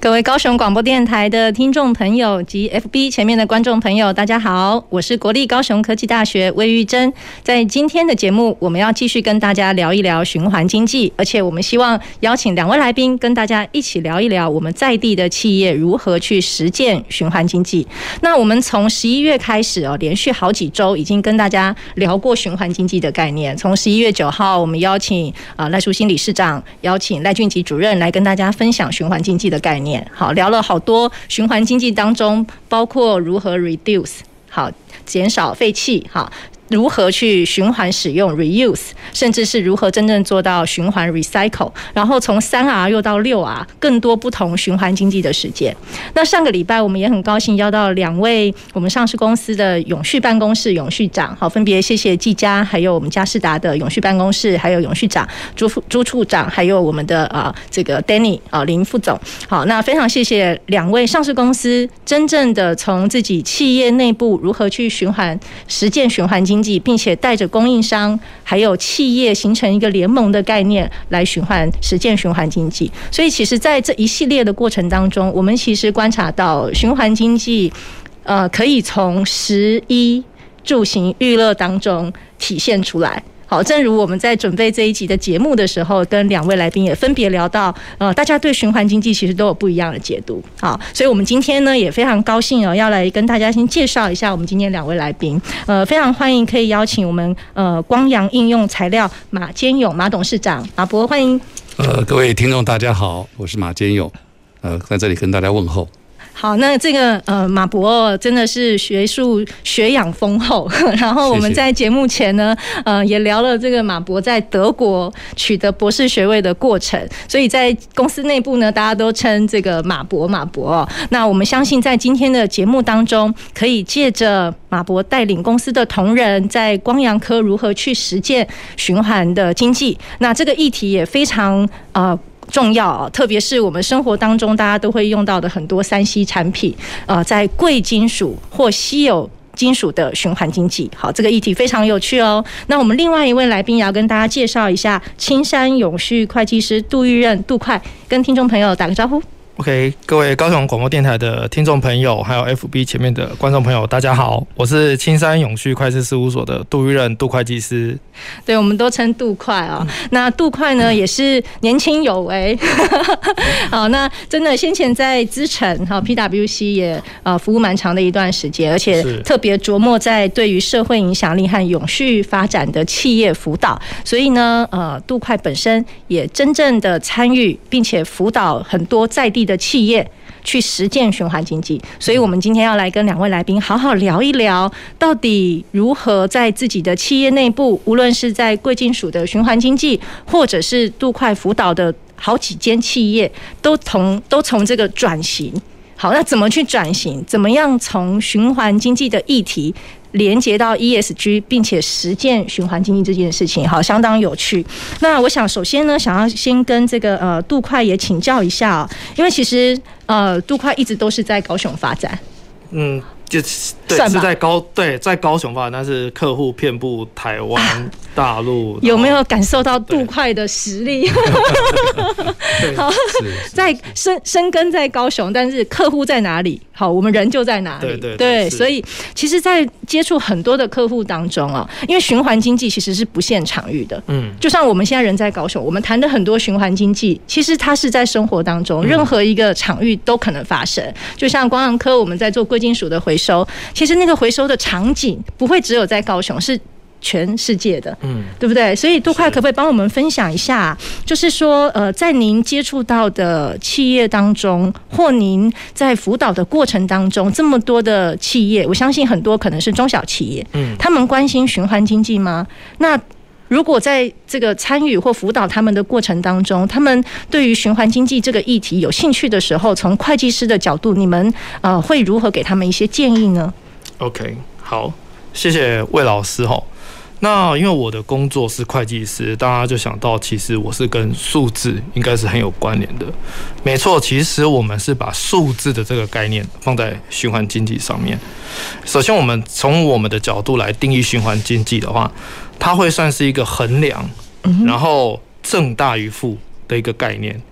各位高雄广播电台的听众朋友及 FB 前面的观众朋友，大家好，我是国立高雄科技大学魏玉珍。在今天的节目，我们要继续跟大家聊一聊循环经济，而且我们希望邀请两位来宾跟大家一起聊一聊我们在地的企业如何去实践循环经济。那我们从十一月开始哦，连续好几周已经跟大家聊过循环经济的概念。从十一月九号，我们邀请啊赖淑馨理事长，邀请赖俊吉主任来跟大家分享循环经济的概念。好，聊了好多循环经济当中，包括如何 reduce，好，减少废气，好。如何去循环使用 reuse，甚至是如何真正做到循环 recycle，然后从三 R 又到六 R，更多不同循环经济的实践。那上个礼拜我们也很高兴邀到两位我们上市公司的永续办公室永续长，好，分别谢谢技嘉，还有我们嘉士达的永续办公室，还有永续长朱朱处长，还有我们的啊这个 Danny 啊林副总。好，那非常谢谢两位上市公司真正的从自己企业内部如何去循环实践循环经济。经济，并且带着供应商还有企业形成一个联盟的概念来循环实践循环经济。所以，其实，在这一系列的过程当中，我们其实观察到循环经济，呃，可以从十一住行娱乐当中体现出来。好，正如我们在准备这一集的节目的时候，跟两位来宾也分别聊到，呃，大家对循环经济其实都有不一样的解读。好，所以我们今天呢也非常高兴哦，要来跟大家先介绍一下我们今天两位来宾。呃，非常欢迎可以邀请我们呃光阳应用材料马坚勇马董事长马博，欢迎。呃，各位听众大家好，我是马坚勇，呃，在这里跟大家问候。好，那这个呃马博真的是学术学养丰厚，然后我们在节目前呢，呃也聊了这个马博在德国取得博士学位的过程，所以在公司内部呢，大家都称这个马博马博。那我们相信在今天的节目当中，可以借着马博带领公司的同仁在光阳科如何去实践循环的经济，那这个议题也非常呃。重要啊，特别是我们生活当中大家都会用到的很多三 C 产品，呃，在贵金属或稀有金属的循环经济，好，这个议题非常有趣哦。那我们另外一位来宾也要跟大家介绍一下，青山永续会计师杜玉任杜快，跟听众朋友打个招呼。OK，各位高雄广播电台的听众朋友，还有 FB 前面的观众朋友，大家好，我是青山永续会计事务所的杜玉任杜会计师。对，我们都称杜快啊。那杜快呢，也是年轻有为。好，那真的先前在资诚哈 PWC 也呃服务蛮长的一段时间，而且特别琢磨在对于社会影响力和永续发展的企业辅导。所以呢，呃，杜快本身也真正的参与，并且辅导很多在地。的企业去实践循环经济，所以我们今天要来跟两位来宾好好聊一聊，到底如何在自己的企业内部，无论是在贵金属的循环经济，或者是杜快辅导的好几间企业，都从都从这个转型。好，那怎么去转型？怎么样从循环经济的议题？连接到 ESG，并且实践循环经济这件事情，好，相当有趣。那我想首先呢，想要先跟这个呃杜快也请教一下，因为其实呃杜快一直都是在高雄发展，嗯。就是对，是在高对，在高雄发展，但是客户遍布台湾、大陆。有没有感受到杜快的实力？好，在深深根在高雄，但是客户在哪里？好，我们人就在哪里？对对对，所以其实，在接触很多的客户当中啊，因为循环经济其实是不限场域的。嗯，就像我们现在人在高雄，我们谈的很多循环经济，其实它是在生活当中任何一个场域都可能发生。就像光阳科，我们在做贵金属的回收，其实那个回收的场景不会只有在高雄，是全世界的，嗯，对不对？所以杜快可不可以帮我们分享一下，就是说，呃，在您接触到的企业当中，或您在辅导的过程当中，这么多的企业，我相信很多可能是中小企业，嗯，他们关心循环经济吗？那如果在这个参与或辅导他们的过程当中，他们对于循环经济这个议题有兴趣的时候，从会计师的角度，你们呃会如何给他们一些建议呢？OK，好，谢谢魏老师哈。那因为我的工作是会计师，大家就想到，其实我是跟数字应该是很有关联的。没错，其实我们是把数字的这个概念放在循环经济上面。首先，我们从我们的角度来定义循环经济的话，它会算是一个衡量，然后正大于负的一个概念。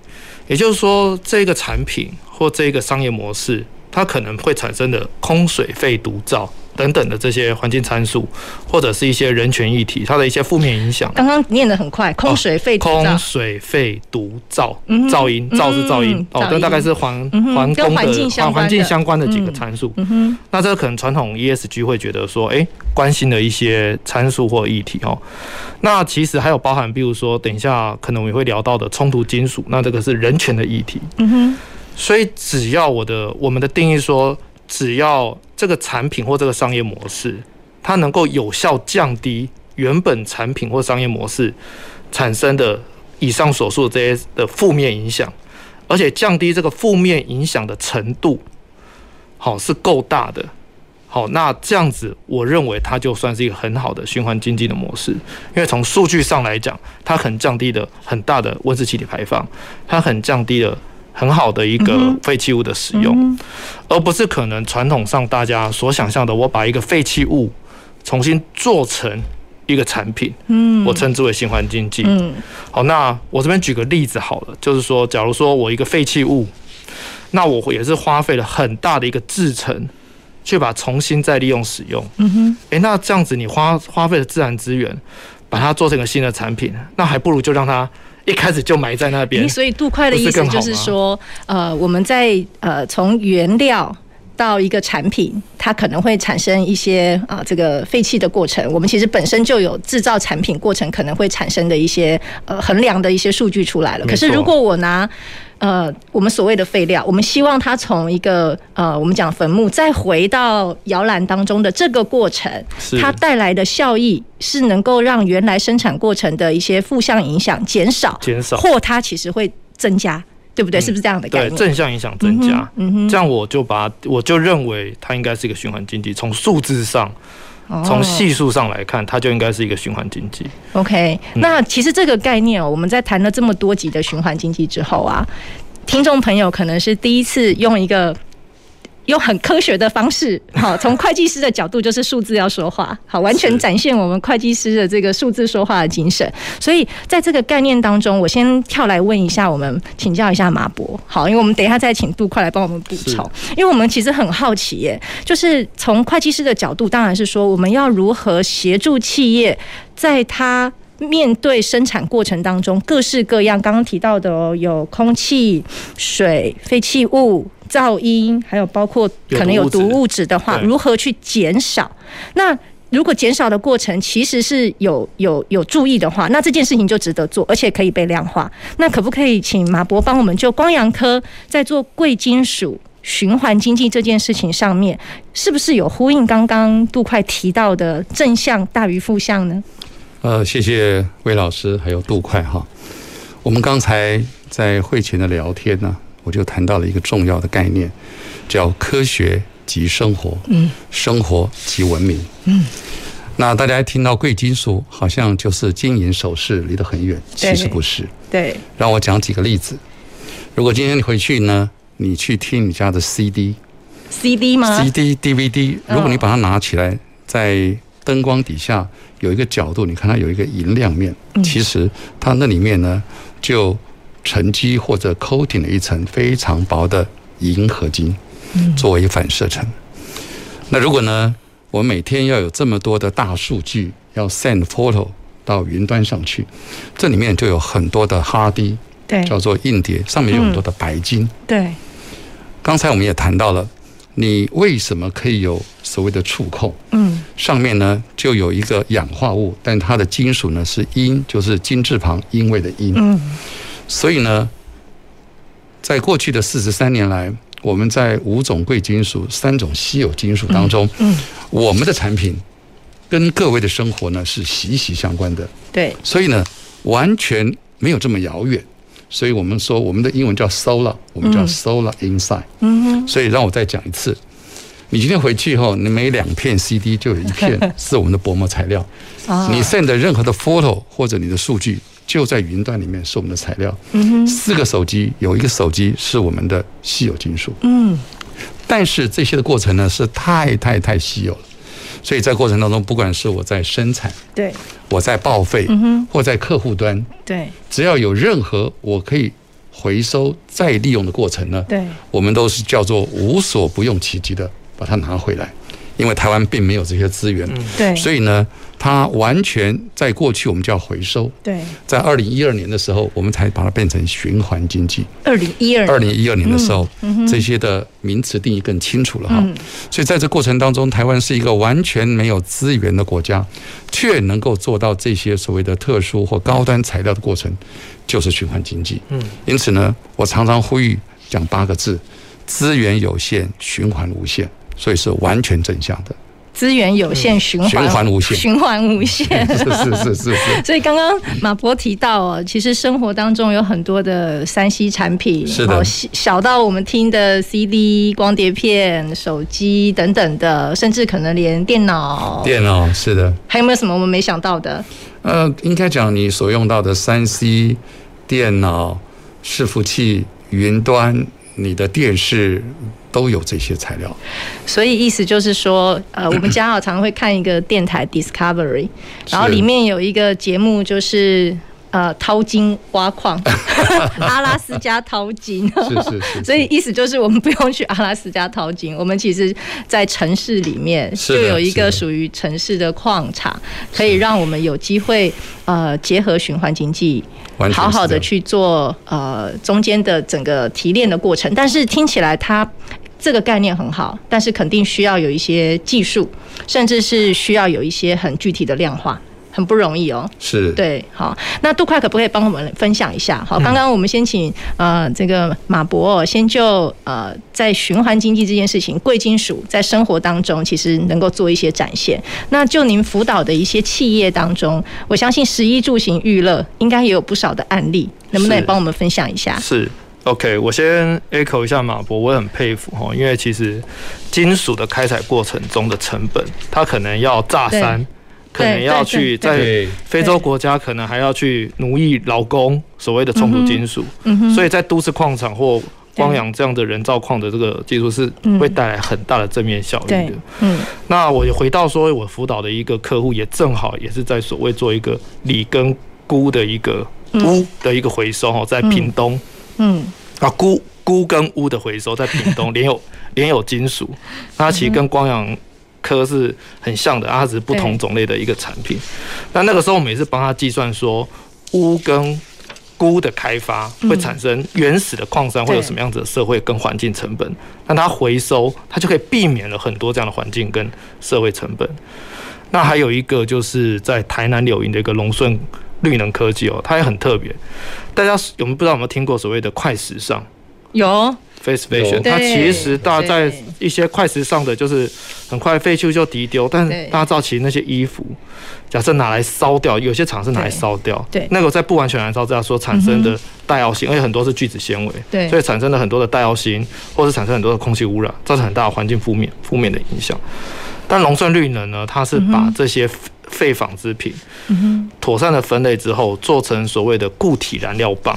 也就是说，这个产品或这个商业模式，它可能会产生的空水肺毒灶。等等的这些环境参数，或者是一些人权议题，它的一些负面影响。刚刚念的很快，空水肺空水肺毒皂，噪音，噪是噪音，哦，这大概是环环工的环环境相关的几个参数。那这个可能传统 ESG 会觉得说，哎，关心的一些参数或议题哦。那其实还有包含，比如说，等一下可能我们会聊到的冲突金属，那这个是人权的议题。嗯哼。所以只要我的我们的定义说。只要这个产品或这个商业模式，它能够有效降低原本产品或商业模式产生的以上所述这些的负面影响，而且降低这个负面影响的程度，好是够大的，好，那这样子，我认为它就算是一个很好的循环经济的模式，因为从数据上来讲，它很降低了很大的温室气体排放，它很降低了。很好的一个废弃物的使用，而不是可能传统上大家所想象的，我把一个废弃物重新做成一个产品，嗯，我称之为循环经济。嗯，好，那我这边举个例子好了，就是说，假如说我一个废弃物，那我也是花费了很大的一个制成，去把它重新再利用使用。嗯哼，诶，那这样子你花花费的自然资源，把它做成一个新的产品，那还不如就让它。一开始就埋在那边，所以杜快的意思就是说，呃，我们在呃从原料到一个产品，它可能会产生一些啊、呃、这个废弃的过程。我们其实本身就有制造产品过程可能会产生的一些呃衡量的一些数据出来了。可是如果我拿呃，我们所谓的废料，我们希望它从一个呃，我们讲坟墓，再回到摇篮当中的这个过程，它带来的效益是能够让原来生产过程的一些负向影响减少，减少，或它其实会增加，对不对？是不是这样的概念？对，正向影响增加，嗯哼，这样我就把我就认为它应该是一个循环经济，从数字上。从系数上来看，它就应该是一个循环经济。OK，那其实这个概念哦，我们在谈了这么多集的循环经济之后啊，听众朋友可能是第一次用一个。用很科学的方式，好，从会计师的角度就是数字要说话，好，完全展现我们会计师的这个数字说话的精神。所以在这个概念当中，我先跳来问一下，我们请教一下马博，好，因为我们等一下再请杜快来帮我们补充，因为我们其实很好奇耶，就是从会计师的角度，当然是说我们要如何协助企业在他。面对生产过程当中各式各样，刚刚提到的哦，有空气、水、废弃物、噪音，还有包括可能有毒物质的话，如何去减少？那如果减少的过程其实是有有有注意的话，那这件事情就值得做，而且可以被量化。那可不可以请马博帮我们就光阳科在做贵金属循环经济这件事情上面，是不是有呼应刚刚杜快提到的正向大于负向呢？呃，谢谢魏老师，还有杜快哈。我们刚才在会前的聊天呢，我就谈到了一个重要的概念，叫科学及生活，嗯，生活及文明，嗯。那大家听到贵金属，好像就是金银首饰，离得很远，其实不是。对。让我讲几个例子。如果今天你回去呢，你去听你家的 CD，CD 吗？CD、DVD，如果你把它拿起来，在灯光底下有一个角度，你看它有一个银亮面，其实它那里面呢就沉积或者 coating 了一层非常薄的银合金，作为反射层。那如果呢，我每天要有这么多的大数据要 send photo 到云端上去，这里面就有很多的 hard disk，对，叫做硬碟，上面有很多的白金。对，刚才我们也谈到了。你为什么可以有所谓的触控？嗯，上面呢就有一个氧化物，但它的金属呢是阴，就是金字旁因为的因。嗯，所以呢，在过去的四十三年来，我们在五种贵金属、三种稀有金属当中，嗯，我们的产品跟各位的生活呢是息息相关的。对，所以呢，完全没有这么遥远。所以我们说，我们的英文叫 solar，我们叫 solar inside。嗯哼。所以让我再讲一次，你今天回去以后，你每两片 CD 就有一片 是我们的薄膜材料。你 send 的任何的 photo 或者你的数据，就在云端里面是我们的材料。嗯哼。四个手机有一个手机是我们的稀有金属。嗯。但是这些的过程呢，是太太太稀有了。所以在过程当中，不管是我在生产，对，我在报废，嗯哼，或在客户端，对，只要有任何我可以回收再利用的过程呢，对，我们都是叫做无所不用其极的把它拿回来。因为台湾并没有这些资源，对，所以呢，它完全在过去我们叫回收，对，在二零一二年的时候，我们才把它变成循环经济。二零一二，二零一二年的时候，这些的名词定义更清楚了哈。所以在这过程当中，台湾是一个完全没有资源的国家，却能够做到这些所谓的特殊或高端材料的过程，就是循环经济。嗯，因此呢，我常常呼吁讲八个字：资源有限，循环无限。所以是完全正向的，资源有限，循环、嗯、循环无限，循环无限，是是是是，是。所以刚刚马博提到哦，其实生活当中有很多的三 C 产品，是的，小到我们听的 CD、光碟片、手机等等的，甚至可能连电脑，电脑是的。还有没有什么我们没想到的？呃，应该讲你所用到的三 C、电脑、伺服器、云端，你的电视。都有这些材料，所以意思就是说，呃，我们家好常会看一个电台 Discovery，然后里面有一个节目就是呃淘金挖矿，阿拉斯加淘金，是是是，所以意思就是我们不用去阿拉斯加淘金，我们其实在城市里面就有一个属于城市的矿场，可以让我们有机会呃结合循环经济。好好的去做呃中间的整个提炼的过程，但是听起来它这个概念很好，但是肯定需要有一些技术，甚至是需要有一些很具体的量化。很不容易哦，是对，好，那杜快可不可以帮我们分享一下？好，刚刚我们先请呃这个马博先就呃在循环经济这件事情，贵金属在生活当中其实能够做一些展现。那就您辅导的一些企业当中，我相信十一住行娱乐应该也有不少的案例，能不能也帮我们分享一下？是，OK，我先 echo 一下马博，我很佩服哈，因为其实金属的开采过程中的成本，它可能要炸山。可能要去在非洲国家，可能还要去奴役劳工，所谓的冲突金属。所以在都市矿场或光阳这样的人造矿的这个技术是会带来很大的正面效益的。嗯，那我回到说，我辅导的一个客户也正好也是在所谓做一个锂跟钴的一个钴的一个回收哈，在屏东。嗯，啊钴钴跟钨的回收在屏东 连有连有金属，它其实跟光阳。科是很像的，它只是不同种类的一个产品。那那个时候，我们也是帮他计算说，钨跟钴的开发会产生原始的矿山会有什么样子的社会跟环境成本。那它回收，它就可以避免了很多这样的环境跟社会成本。那还有一个就是在台南柳营的一个龙顺绿能科技哦，它也很特别。大家有没有不知道有没有听过所谓的快时尚？有。Face Fashion，它其实大家在一些快时尚的，就是很快废旧就丢丢。但是大家知道，其实那些衣服，假设拿来烧掉，有些厂是拿来烧掉，对，那个在不完全燃烧之下所产生的戴奥辛，而且很多是聚酯纤维，对，所以产生了很多的戴奥辛，或是产生很多的空气污染，造成很大的环境负面负面的影响。但龙顺绿能呢，它是把这些废纺织品，妥善的分类之后，做成所谓的固体燃料棒，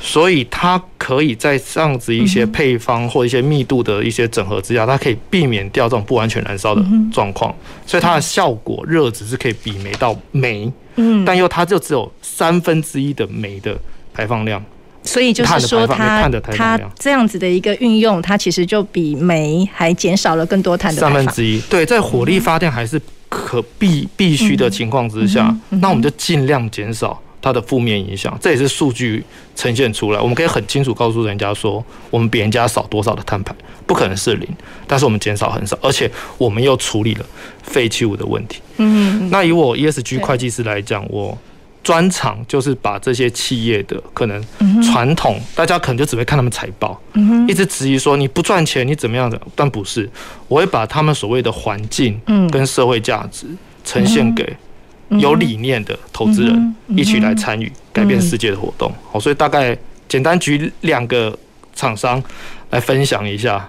所以它可以在这样子一些配方或一些密度的一些整合之下，它可以避免掉这种不完全燃烧的状况，所以它的效果热值是可以比煤到煤，嗯，但又它就只有三分之一的煤的排放量，所以就是说它它这样子的一个运用，它其实就比煤还减少了更多碳的三分之一，对，在火力发电还是可必必须的情况之下，那我们就尽量减少。它的负面影响，这也是数据呈现出来。我们可以很清楚告诉人家说，我们比人家少多少的碳排，不可能是零，但是我们减少很少，而且我们又处理了废弃物的问题。嗯，那以我 ESG 会计师来讲，我专长就是把这些企业的可能传统，大家可能就只会看他们财报，一直质疑说你不赚钱，你怎么样的？但不是，我会把他们所谓的环境跟社会价值。呈现给有理念的投资人一起来参与改变世界的活动。好，所以大概简单举两个厂商来分享一下。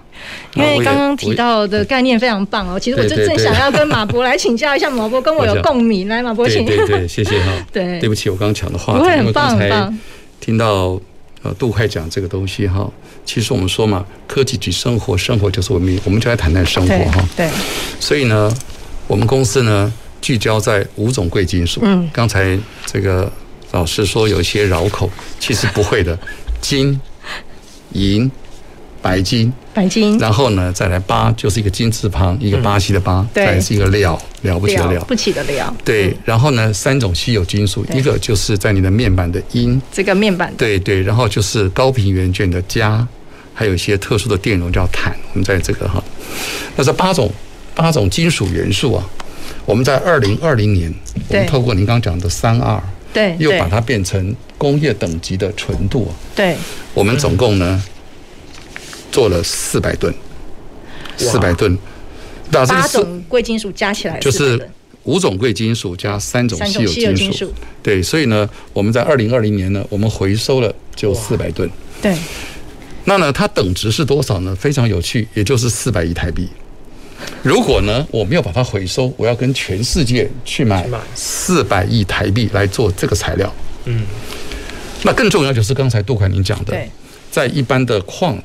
因为刚刚提到的概念非常棒哦，其实我就正想要跟马博来请教一下，马博跟我有共鸣。来，马博 请。对对对，谢谢哈。对，对不起，我刚刚抢的话，不会很棒很棒。听到呃杜快讲这个东西哈，其实我们说嘛，科技及生活，生活就是文明，我们就来谈谈生活哈。对。所以呢，我们公司呢聚焦在五种贵金属。嗯。刚才这个老师说有一些绕口，其实不会的，金、银。白金，白金，然后呢，再来八，就是一个金字旁，一个巴西的巴，再来是一个了，了不起的了，不起的了。对，然后呢，三种稀有金属，一个就是在你的面板的銦，这个面板，对对，然后就是高频元件的镓，还有一些特殊的电容叫碳。我们在这个哈，那这八种八种金属元素啊，我们在二零二零年，我们透过您刚讲的三二对，又把它变成工业等级的纯度，对，我们总共呢。做了四百吨，四百吨，八种贵金属加起来就是五种贵金属加三种稀有金属。对，所以呢，我们在二零二零年呢，我们回收了就四百吨。对，那呢，它等值是多少呢？非常有趣，也就是四百亿台币。如果呢，我没有把它回收，我要跟全世界去买四百亿台币来做这个材料。嗯，那更重要就是刚才杜凯您讲的，在一般的矿。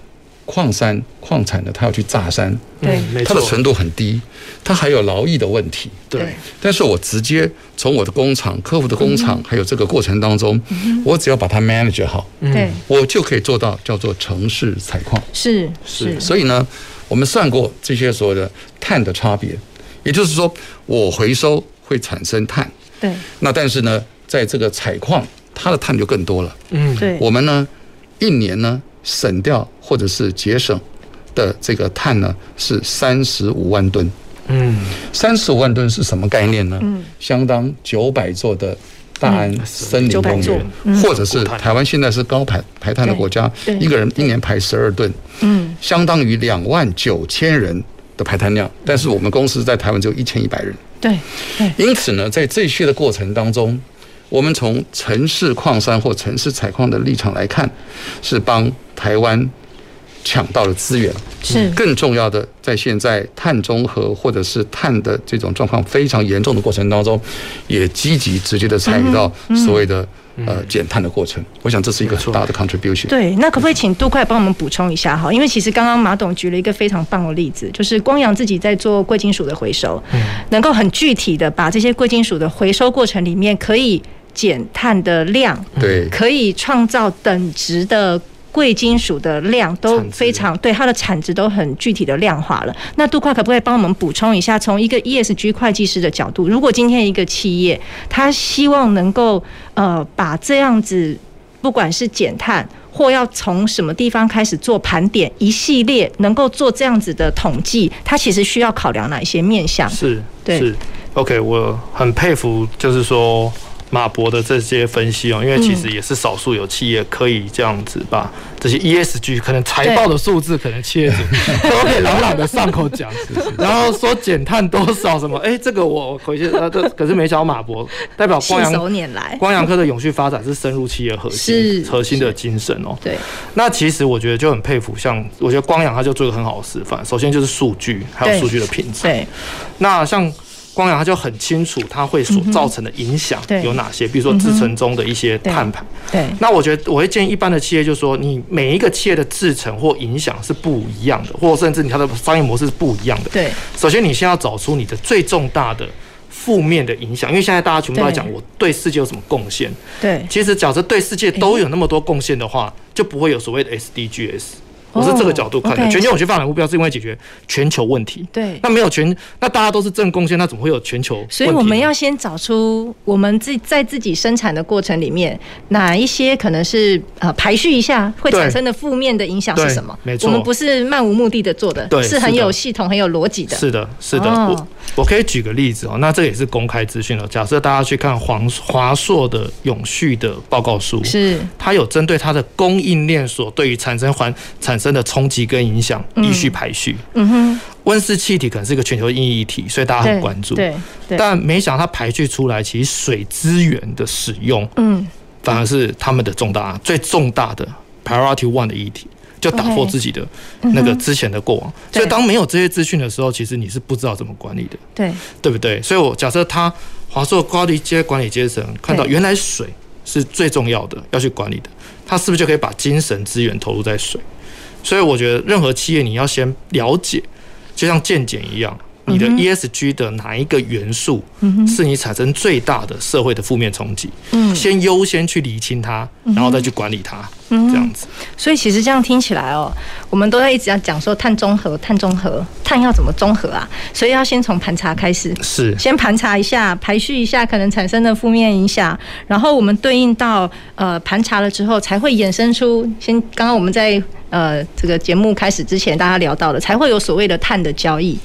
矿山矿产呢，它要去炸山，对，它的纯度很低，它还有劳役的问题，对。但是我直接从我的工厂、客户的工厂，还有这个过程当中，我只要把它 manage 好，对，我就可以做到叫做城市采矿，是。是。所以呢，我们算过这些所谓的碳的差别，也就是说，我回收会产生碳，对。那但是呢，在这个采矿，它的碳就更多了，嗯，对。我们呢，一年呢。省掉或者是节省的这个碳呢，是三十五万吨。嗯，三十五万吨是什么概念呢？嗯，相当九百座的大安森林公园，或者是台湾现在是高排排碳的国家，一个人一年排十二吨。嗯，相当于两万九千人的排碳量。但是我们公司在台湾只有一千一百人。对对，因此呢，在这些的过程当中。我们从城市矿山或城市采矿的立场来看，是帮台湾抢到了资源。是更重要的，在现在碳中和或者是碳的这种状况非常严重的过程当中，也积极直接的参与到所谓的呃减碳的过程。我想这是一个很大的 contribution。对，那可不可以请杜快帮我们补充一下哈？因为其实刚刚马董举了一个非常棒的例子，就是光阳自己在做贵金属的回收，能够很具体的把这些贵金属的回收过程里面可以。减碳的量，对，可以创造等值的贵金属的量都非常对，它的产值都很具体的量化了。那杜快可不可以帮我们补充一下，从一个 ESG 会计师的角度，如果今天一个企业，他希望能够呃把这样子，不管是减碳或要从什么地方开始做盘点，一系列能够做这样子的统计，它其实需要考量哪一些面向？是，对是，OK，我很佩服，就是说。马博的这些分析哦，因为其实也是少数有企业可以这样子把这些 ESG 可能财报的数字，可能企业主都可以朗朗的上口讲，然后说减碳多少什么，哎，这个我回去呃，这可是没找马博，代表光阳光阳科的永续发展是深入企业核心核心的精神哦。对，那其实我觉得就很佩服，像我觉得光阳他就做一个很好的示范，首先就是数据，还有数据的品质。对，那像。光阳它就很清楚，它会所造成的影响有哪些，比如说制程中的一些碳排。对，那我觉得我会建议一般的企业，就是说你每一个企业的制程或影响是不一样的，或者甚至你它的商业模式是不一样的。对，首先你先要找出你的最重大的负面的影响，因为现在大家全部都在讲我对世界有什么贡献。对，其实假设对世界都有那么多贡献的话，就不会有所谓的 SDGs。我是这个角度看的，全球永续发展目标是因为解决全球问题。对，那没有全，那大家都是正贡献，那怎么会有全球？所以我们要先找出我们自在自己生产的过程里面，哪一些可能是呃排序一下会产生的负面的影响是什么？没错，我们不是漫无目的的做的，对，是很有系统、很有逻辑的。是的，是的。我我可以举个例子哦，那这也是公开资讯了。假设大家去看黄华硕的永续的报告书，是它有针对它的供应链所对于产生环产生的冲击跟影响依序排序。嗯哼，温室气体可能是一个全球意义体，所以大家很关注。对，对，但没想到它排序出来，其实水资源的使用，嗯，反而是他们的重大、最重大的 priority one 的议题，就打破自己的那个之前的过往。所以当没有这些资讯的时候，其实你是不知道怎么管理的。对，对不对？所以我假设他华硕高阶管理阶层看到原来水是最重要的要去管理的，他是不是就可以把精神资源投入在水？所以我觉得任何企业你要先了解，就像健检一样，你的 ESG 的哪一个元素是你产生最大的社会的负面冲击？嗯，先优先去理清它，然后再去管理它。嗯，这样子。所以其实这样听起来哦，我们都在一直要讲说碳中和，碳中和，碳要怎么中和啊？所以要先从盘查开始，是先盘查一下，排序一下可能产生的负面影响，然后我们对应到呃盘查了之后，才会衍生出先刚刚我们在呃这个节目开始之前大家聊到的，才会有所谓的碳的交易。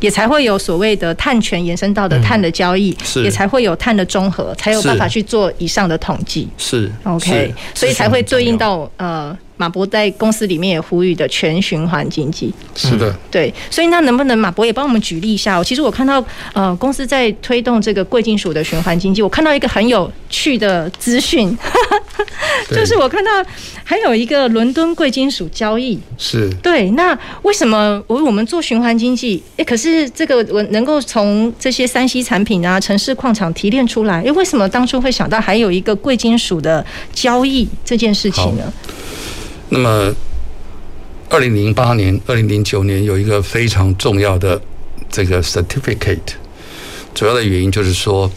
也才会有所谓的碳权延伸到的碳的交易，是也才会有碳的综合，才有办法去做以上的统计。是 OK，所以才会对应到呃。马博在公司里面也呼吁的全循环经济，是的，对，所以那能不能马博也帮我们举例一下？其实我看到呃公司在推动这个贵金属的循环经济，我看到一个很有趣的资讯，就是我看到还有一个伦敦贵金属交易，是对。那为什么我我们做循环经济？哎，可是这个我能够从这些三 C 产品啊、城市矿场提炼出来，哎，为什么当初会想到还有一个贵金属的交易这件事情呢？那么，二零零八年、二零零九年有一个非常重要的这个 certificate，主要的原因就是说，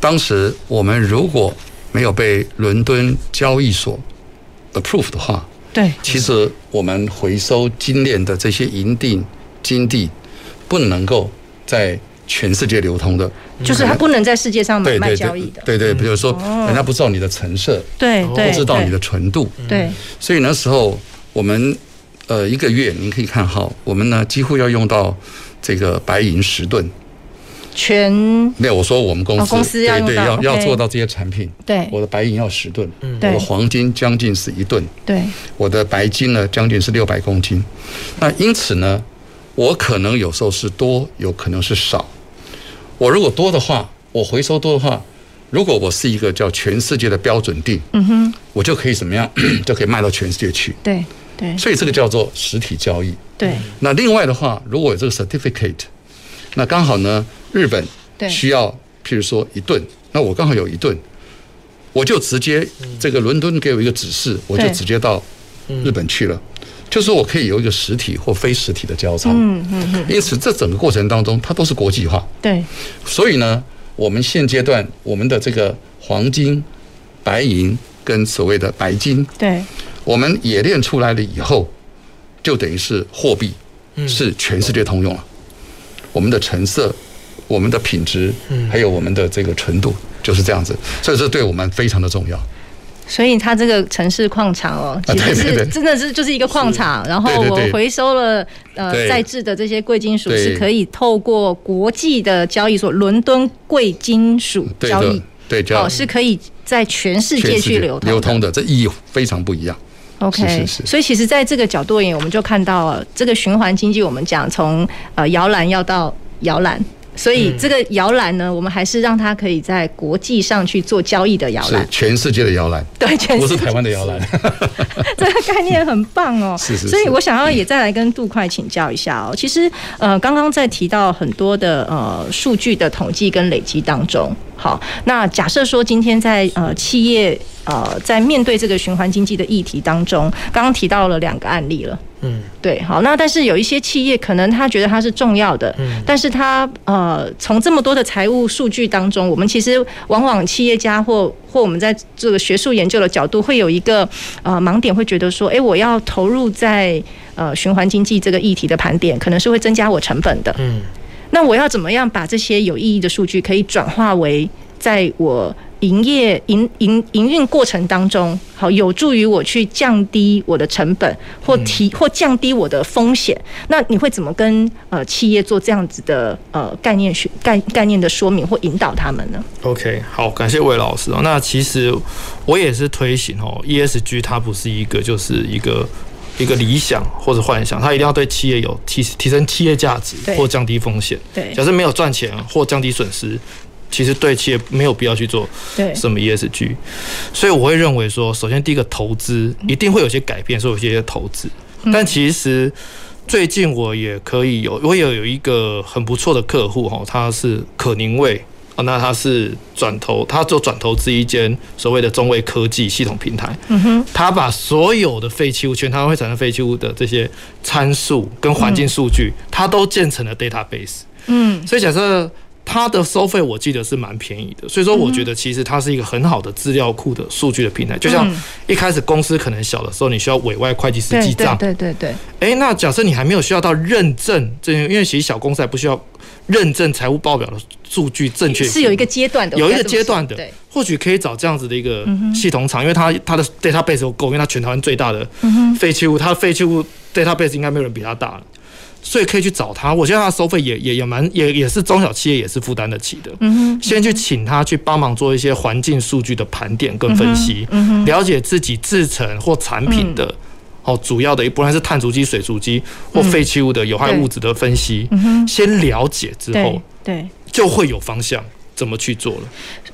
当时我们如果没有被伦敦交易所 approve 的话，对，其实我们回收精炼的这些银锭、金地不能够在全世界流通的，就是它不能在世界上买卖交易的。对对，比如说人家不知道你的成色，对对，不知道你的纯度，对。所以那时候我们呃一个月，您可以看好，我们呢几乎要用到这个白银十吨。全没有，我说我们公司公司要对要要做到这些产品，对，我的白银要十吨，我的黄金将近是一吨，对，我的白金呢将近是六百公斤。那因此呢，我可能有时候是多，有可能是少。我如果多的话，我回收多的话，如果我是一个叫全世界的标准地，嗯哼，我就可以怎么样，就可以卖到全世界去。对对，所以这个叫做实体交易。对。那另外的话，如果有这个 certificate，那刚好呢，日本需要，譬如说一吨，那我刚好有一吨，我就直接这个伦敦给我一个指示，我就直接到日本去了。就是我可以有一个实体或非实体的交叉，嗯嗯嗯，因此这整个过程当中，它都是国际化，对。所以呢，我们现阶段我们的这个黄金、白银跟所谓的白金，对，我们冶炼出来了以后，就等于是货币，是全世界通用了。我们的成色、我们的品质，还有我们的这个纯度，就是这样子。所以这对我们非常的重要。所以它这个城市矿场哦，其实是真的是就是一个矿场，然后我回收了呃在制的这些贵金属，是可以透过国际的交易所伦敦贵金属交易，对，哦是可以在全世界去流通流通的，这意义非常不一样。OK，所以其实在这个角度而言，我们就看到了这个循环经济，我们讲从呃摇篮要到摇篮。所以这个摇篮呢，我们还是让它可以在国际上去做交易的摇篮，是全世界的摇篮，对，全世界不是台湾的摇篮。这个概念很棒哦，是是是。所以我想要也再来跟杜快请教一下哦。其实呃，刚刚在提到很多的呃数据的统计跟累积当中，好，那假设说今天在呃企业呃在面对这个循环经济的议题当中，刚刚提到了两个案例了。嗯，对，好，那但是有一些企业可能他觉得它是重要的，嗯，但是他呃，从这么多的财务数据当中，我们其实往往企业家或或我们在这个学术研究的角度，会有一个呃盲点，会觉得说，哎，我要投入在呃循环经济这个议题的盘点，可能是会增加我成本的，嗯，那我要怎么样把这些有意义的数据可以转化为在我营业营营营运过程当中，好有助于我去降低我的成本，或提或降低我的风险。那你会怎么跟呃企业做这样子的呃概念学概概念的说明或引导他们呢？OK，好，感谢魏老师哦。那其实我也是推行哦，ESG 它不是一个就是一个一个理想或者幻想，它一定要对企业有提提升企业价值或降低风险。对，假设没有赚钱或降低损失，其实对企业没有必要去做什么 ESG。所以我会认为说，首先第一个投资一定会有些改变，所以有些投资。但其实最近我也可以有，我有有一个很不错的客户哈，他是可宁味。哦，那他是转投，他做转投资一间所谓的中卫科技系统平台。嗯哼，他把所有的废弃物，全台湾会产生废弃物的这些参数跟环境数据，他都建成了 database。嗯，所以假设他的收费，我记得是蛮便宜的。所以说，我觉得其实它是一个很好的资料库的数据的平台。就像一开始公司可能小的时候，你需要委外会计师记账。对对对。哎，那假设你还没有需要到认证，这因为其实小公司还不需要。认证财务报表的数据正确是有一个阶段的，有一个阶段的，或许可以找这样子的一个系统厂，因为它它的 database 够，因为它全台湾最大的废弃物，它的废弃物 database 应该没有人比它大了，所以可以去找他。我觉得他的收费也也也蛮也也是中小企业也是负担得起的。嗯哼先去请他去帮忙做一些环境数据的盘点跟分析，了解自己制成或产品的。哦，主要的不论是碳足迹、水足迹或废弃物的有害物质的分析，嗯、先了解之后，对，就会有方向怎么去做了。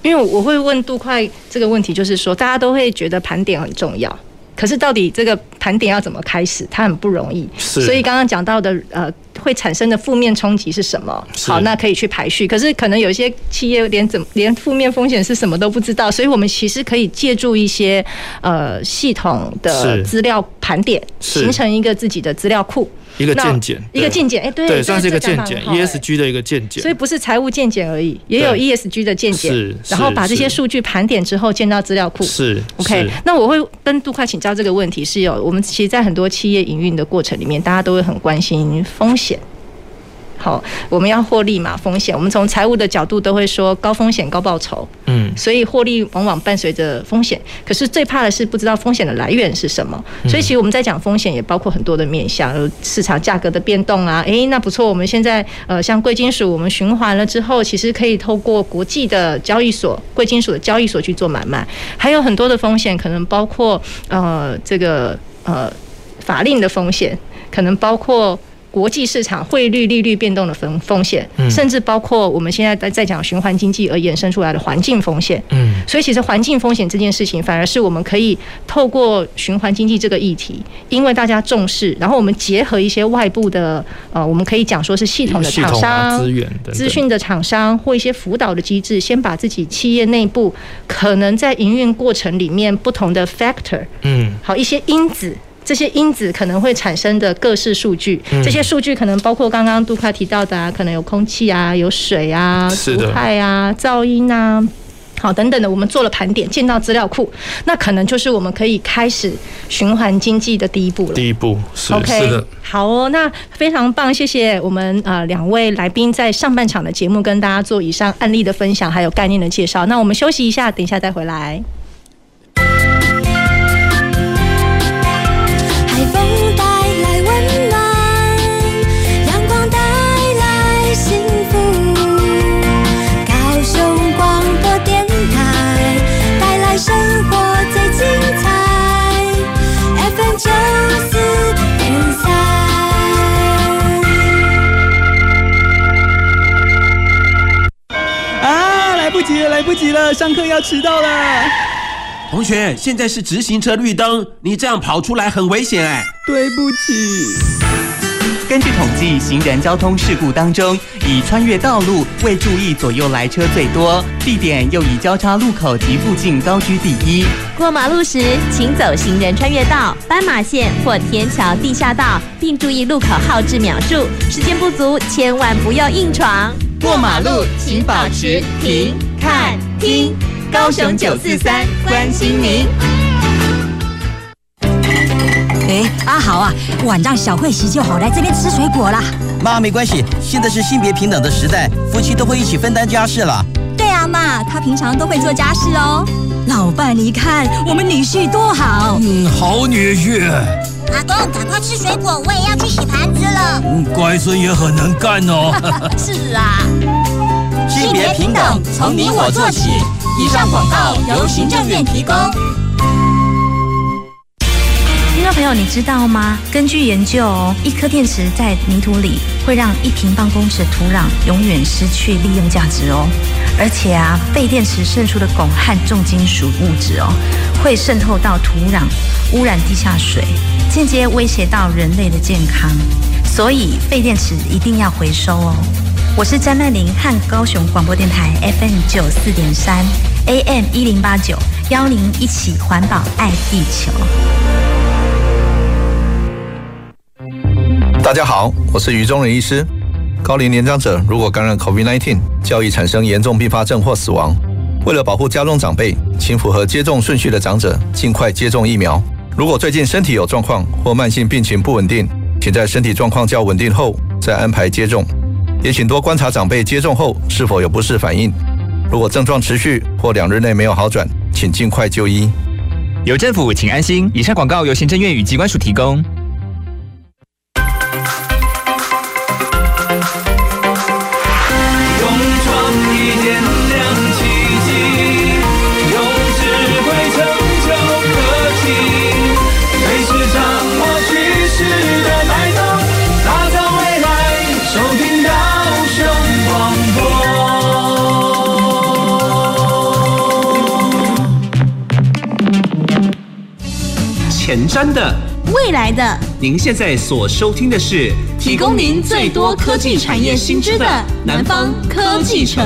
因为我会问杜快这个问题，就是说大家都会觉得盘点很重要，可是到底这个盘点要怎么开始，它很不容易。所以刚刚讲到的呃。会产生的负面冲击是什么？好，那可以去排序。可是可能有些企业连怎连负面风险是什么都不知道，所以我们其实可以借助一些呃系统的资料盘点，形成一个自己的资料库。一个见解，一个见解，哎，对，对，算是一个见解，ESG 的一个见解。所以不是财务见解而已，也有 ESG 的见解。是，然后把这些数据盘点之后，建到资料库。是，OK。那我会跟杜快请教这个问题，是有我们其实，在很多企业营运的过程里面，大家都会很关心风险。好，我们要获利嘛，风险。我们从财务的角度都会说高风险高报酬，嗯，所以获利往往伴随着风险。可是最怕的是不知道风险的来源是什么。所以其实我们在讲风险，也包括很多的面向，市场价格的变动啊。诶，那不错，我们现在呃，像贵金属，我们循环了之后，其实可以透过国际的交易所、贵金属的交易所去做买卖。还有很多的风险，可能包括呃这个呃法令的风险，可能包括。国际市场汇率、利率变动的风风险，甚至包括我们现在在在讲循环经济而衍生出来的环境风险。嗯，所以其实环境风险这件事情，反而是我们可以透过循环经济这个议题，因为大家重视，然后我们结合一些外部的呃，我们可以讲说是系统的厂商、资源、资讯的厂商或一些辅导的机制，先把自己企业内部可能在营运过程里面不同的 factor，嗯，好一些因子。这些因子可能会产生的各式数据，这些数据可能包括刚刚杜卡提到的啊，可能有空气啊，有水啊，毒害啊，噪音啊，好等等的，我们做了盘点，建到资料库，那可能就是我们可以开始循环经济的第一步了。第一步是，OK，是的，好哦，那非常棒，谢谢我们呃两位来宾在上半场的节目跟大家做以上案例的分享，还有概念的介绍。那我们休息一下，等一下再回来。风带来温暖阳光带来幸福高雄广播电台带来生活最精彩 fm 九四点三啊来不及了来不及了上课要迟到了。同学，现在是直行车绿灯，你这样跑出来很危险哎。对不起。根据统计，行人交通事故当中，以穿越道路未注意左右来车最多，地点又以交叉路口及附近高居第一。过马路时，请走行人穿越道、斑马线或天桥地下道，并注意路口号志秒数。时间不足，千万不要硬闯。过马路请保持停。看听高雄九四三关心您。哎，阿豪啊，晚上小慧洗就好，来这边吃水果啦。妈，没关系，现在是性别平等的时代，夫妻都会一起分担家事了。对啊，妈，他平常都会做家事哦。老伴，你看我们女婿多好。嗯，好女婿。阿公，赶快吃水果，我也要去洗盘子了。嗯，乖孙也很能干哦。是啊。性别平等，从你我做起。以上广告由行政院提供。听众朋友，你知道吗？根据研究哦，一颗电池在泥土里会让一平方公尺土壤永远失去利用价值哦。而且啊，废电池渗出的汞和重金属物质哦，会渗透到土壤，污染地下水，间接威胁到人类的健康。所以废电池一定要回收哦。我是詹曼玲，和高雄广播电台 FM 九四点三 AM 一零八九，邀您一起环保爱地球。大家好，我是余中仁医师。高龄年长者如果感染 COVID-19，较易产生严重并发症或死亡。为了保护家中长辈，请符合接种顺序的长者尽快接种疫苗。如果最近身体有状况或慢性病情不稳定，请在身体状况较稳定后再安排接种。也请多观察长辈接种后是否有不适反应。如果症状持续或两日内没有好转，请尽快就医。有政府，请安心。以上广告由行政院与机关署提供。前瞻的，未来的，您现在所收听的是提供您最多科技产业新知的南方科技城。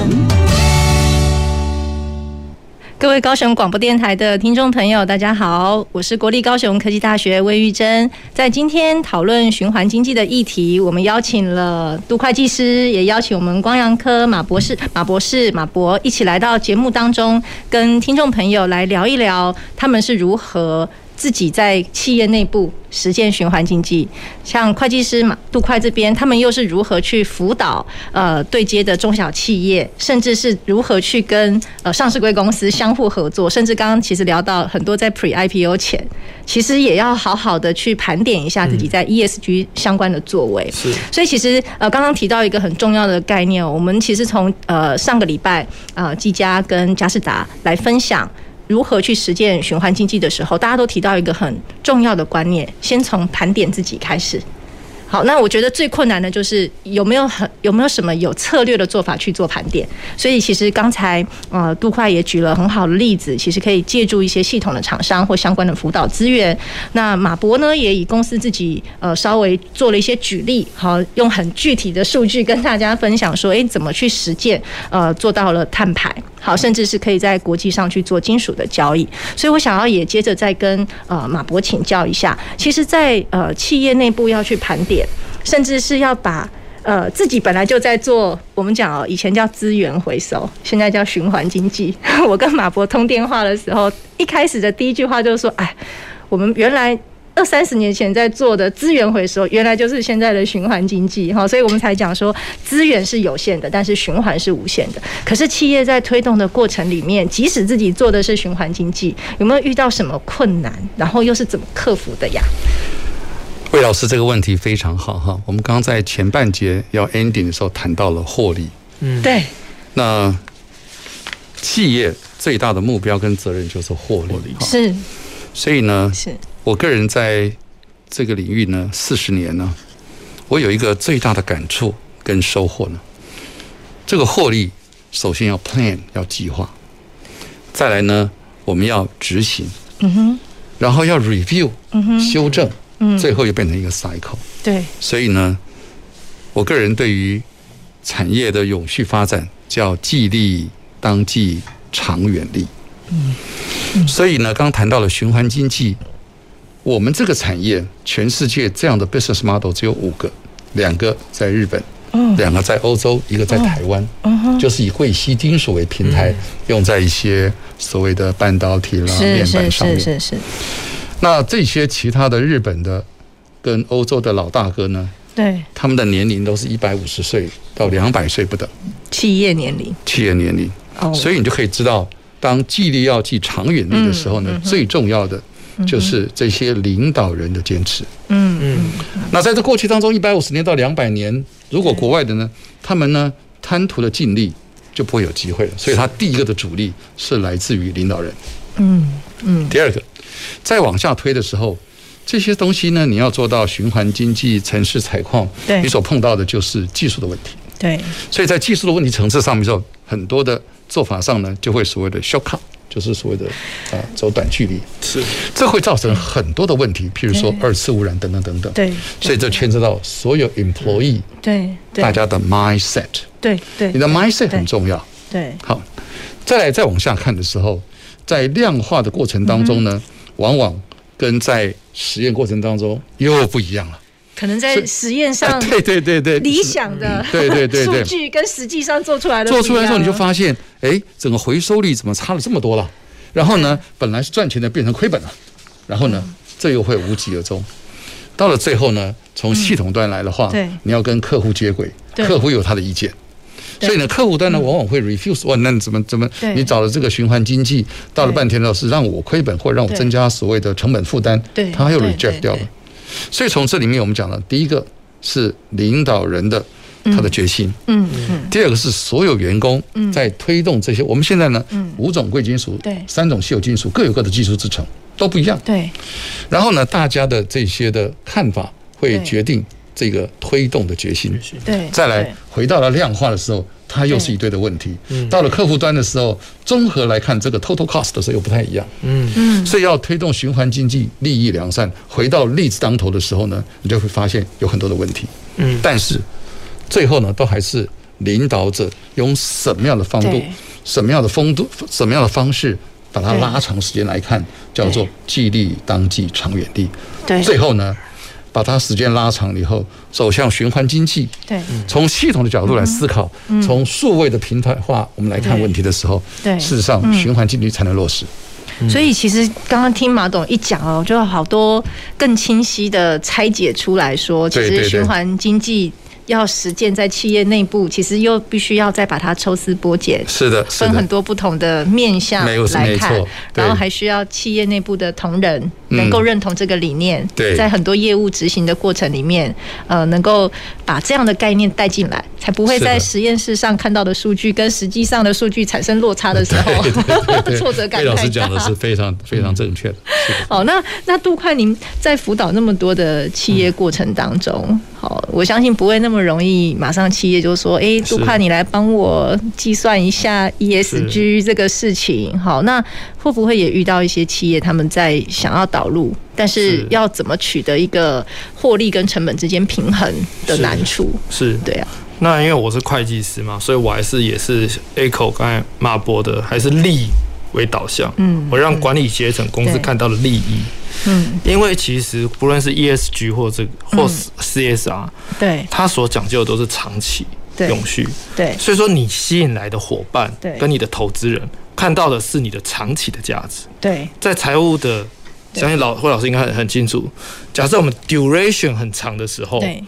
各位高雄广播电台的听众朋友，大家好，我是国立高雄科技大学魏玉珍。在今天讨论循环经济的议题，我们邀请了杜会计师，也邀请我们光阳科马博士、马博士、马博一起来到节目当中，跟听众朋友来聊一聊他们是如何。自己在企业内部实践循环经济，像会计师嘛，杜会这边，他们又是如何去辅导呃对接的中小企业，甚至是如何去跟呃上市贵公司相互合作，甚至刚刚其实聊到很多在 Pre IPO 前，其实也要好好的去盘点一下自己在 ESG 相关的作为。是，所以其实呃刚刚提到一个很重要的概念，我们其实从呃上个礼拜呃技嘉跟嘉士达来分享。如何去实践循环经济的时候，大家都提到一个很重要的观念，先从盘点自己开始。好，那我觉得最困难的就是有没有很有没有什么有策略的做法去做盘点。所以其实刚才呃杜快也举了很好的例子，其实可以借助一些系统的厂商或相关的辅导资源。那马博呢也以公司自己呃稍微做了一些举例，好，用很具体的数据跟大家分享说，诶，怎么去实践呃做到了碳排。好，甚至是可以在国际上去做金属的交易，所以我想要也接着再跟呃马博请教一下，其实，在呃企业内部要去盘点，甚至是要把呃自己本来就在做，我们讲哦，以前叫资源回收，现在叫循环经济。我跟马博通电话的时候，一开始的第一句话就是说，哎，我们原来。二三十年前在做的资源回收，原来就是现在的循环经济哈，所以我们才讲说资源是有限的，但是循环是无限的。可是企业在推动的过程里面，即使自己做的是循环经济，有没有遇到什么困难？然后又是怎么克服的呀？魏老师这个问题非常好哈。我们刚刚在前半节要 ending 的时候谈到了获利，嗯，对。那企业最大的目标跟责任就是获利，是。所以呢，是。我个人在这个领域呢，四十年呢，我有一个最大的感触跟收获呢。这个获利首先要 plan 要计划，再来呢，我们要执行，嗯哼，然后要 review，嗯哼，修正，嗯，最后又变成一个 cycle。对，所以呢，我个人对于产业的永续发展叫既利当计长远利。嗯，所以呢，刚谈到了循环经济。我们这个产业，全世界这样的 business model 只有五个，两个在日本，两个在欧洲，一个在台湾，就是以贵溪金属为平台，用在一些所谓的半导体啦、面板上面。是是是。那这些其他的日本的跟欧洲的老大哥呢？对，他们的年龄都是一百五十岁到两百岁不等。企业年龄。企业年龄。哦所以你就可以知道，当计利要计长远力的时候呢，最重要的。就是这些领导人的坚持。嗯嗯。那在这过去当中，一百五十年到两百年，如果国外的呢，他们呢贪图的尽力，就不会有机会了。所以，他第一个的主力是来自于领导人。嗯嗯。第二个，再往下推的时候，这些东西呢，你要做到循环经济、城市采矿，你所碰到的就是技术的问题。对，所以在技术的问题层次上面之后，很多的做法上呢，就会所谓的 shortcut，就是所谓的啊走短距离。是，这会造成很多的问题，譬如说二次污染等等等等。对，所以这牵涉到所有 employee 对大家的 mindset。对对，你的 mindset 很重要。对，好，再来再往下看的时候，在量化的过程当中呢，往往跟在实验过程当中又不一样了。可能在实验上，对对对对，理想的对对对数据跟实际上做出来的做出来之后，你就发现，哎，整个回收率怎么差了这么多了？然后呢，本来是赚钱的变成亏本了，然后呢，这又会无疾而终。到了最后呢，从系统端来的话，对，你要跟客户接轨，客户有他的意见，所以呢，客户端呢往往会 refuse，哇，那怎么怎么，你找了这个循环经济，到了半天呢是让我亏本或者让我增加所谓的成本负担，对，他又 reject 掉了。所以从这里面我们讲了，第一个是领导人的他的决心，嗯嗯，第二个是所有员工在推动这些。我们现在呢，五种贵金属，对，三种稀有金属各有各的技术制成都不一样，对。然后呢，大家的这些的看法会决定这个推动的决心，对。再来回到了量化的时候。它又是一堆的问题。到了客户端的时候，综合来看这个 total cost 的时候又不太一样。嗯嗯，所以要推动循环经济、利益良善，回到利字当头的时候呢，你就会发现有很多的问题。嗯，但是最后呢，都还是领导者用什么样的方度、什么样的风度、什么样的方式，把它拉长时间来看，叫做既利当计，长远利。对，最后呢。把它时间拉长了以后，走向循环经济。对，从系统的角度来思考，从数位的平台化，我们来看问题的时候，对，事实上循环经济才能落实。所以其实刚刚听马董一讲哦，就好多更清晰的拆解出来说，其实循环经济。要实践在企业内部，其实又必须要再把它抽丝剥茧，是的，分很多不同的面向来看，然后还需要企业内部的同仁能够认同这个理念，在很多业务执行的过程里面，呃，能够把这样的概念带进来，才不会在实验室上看到的数据跟实际上的数据产生落差的时候，挫折感太大。老师讲的是非常非常正确的。好，那那杜快，您在辅导那么多的企业过程当中，好，我相信不会那么。容易，马上企业就说：“哎，杜快，你来帮我计算一下 ESG 这个事情。”好，那会不会也遇到一些企业他们在想要导入，但是要怎么取得一个获利跟成本之间平衡的难处？是，是。对啊。那因为我是会计师嘛，所以我还是也是 echo 刚才马博的，还是利为导向。嗯，我让管理阶层公司看到了利益。嗯，因为其实不论是 ESG 或这个或 CSR，对，它所讲究的都是长期、永续，对，所以说你吸引来的伙伴，对，跟你的投资人看到的是你的长期的价值，对，在财务的，相信老霍老师应该很很清楚，假设我们 duration 很长的时候，对，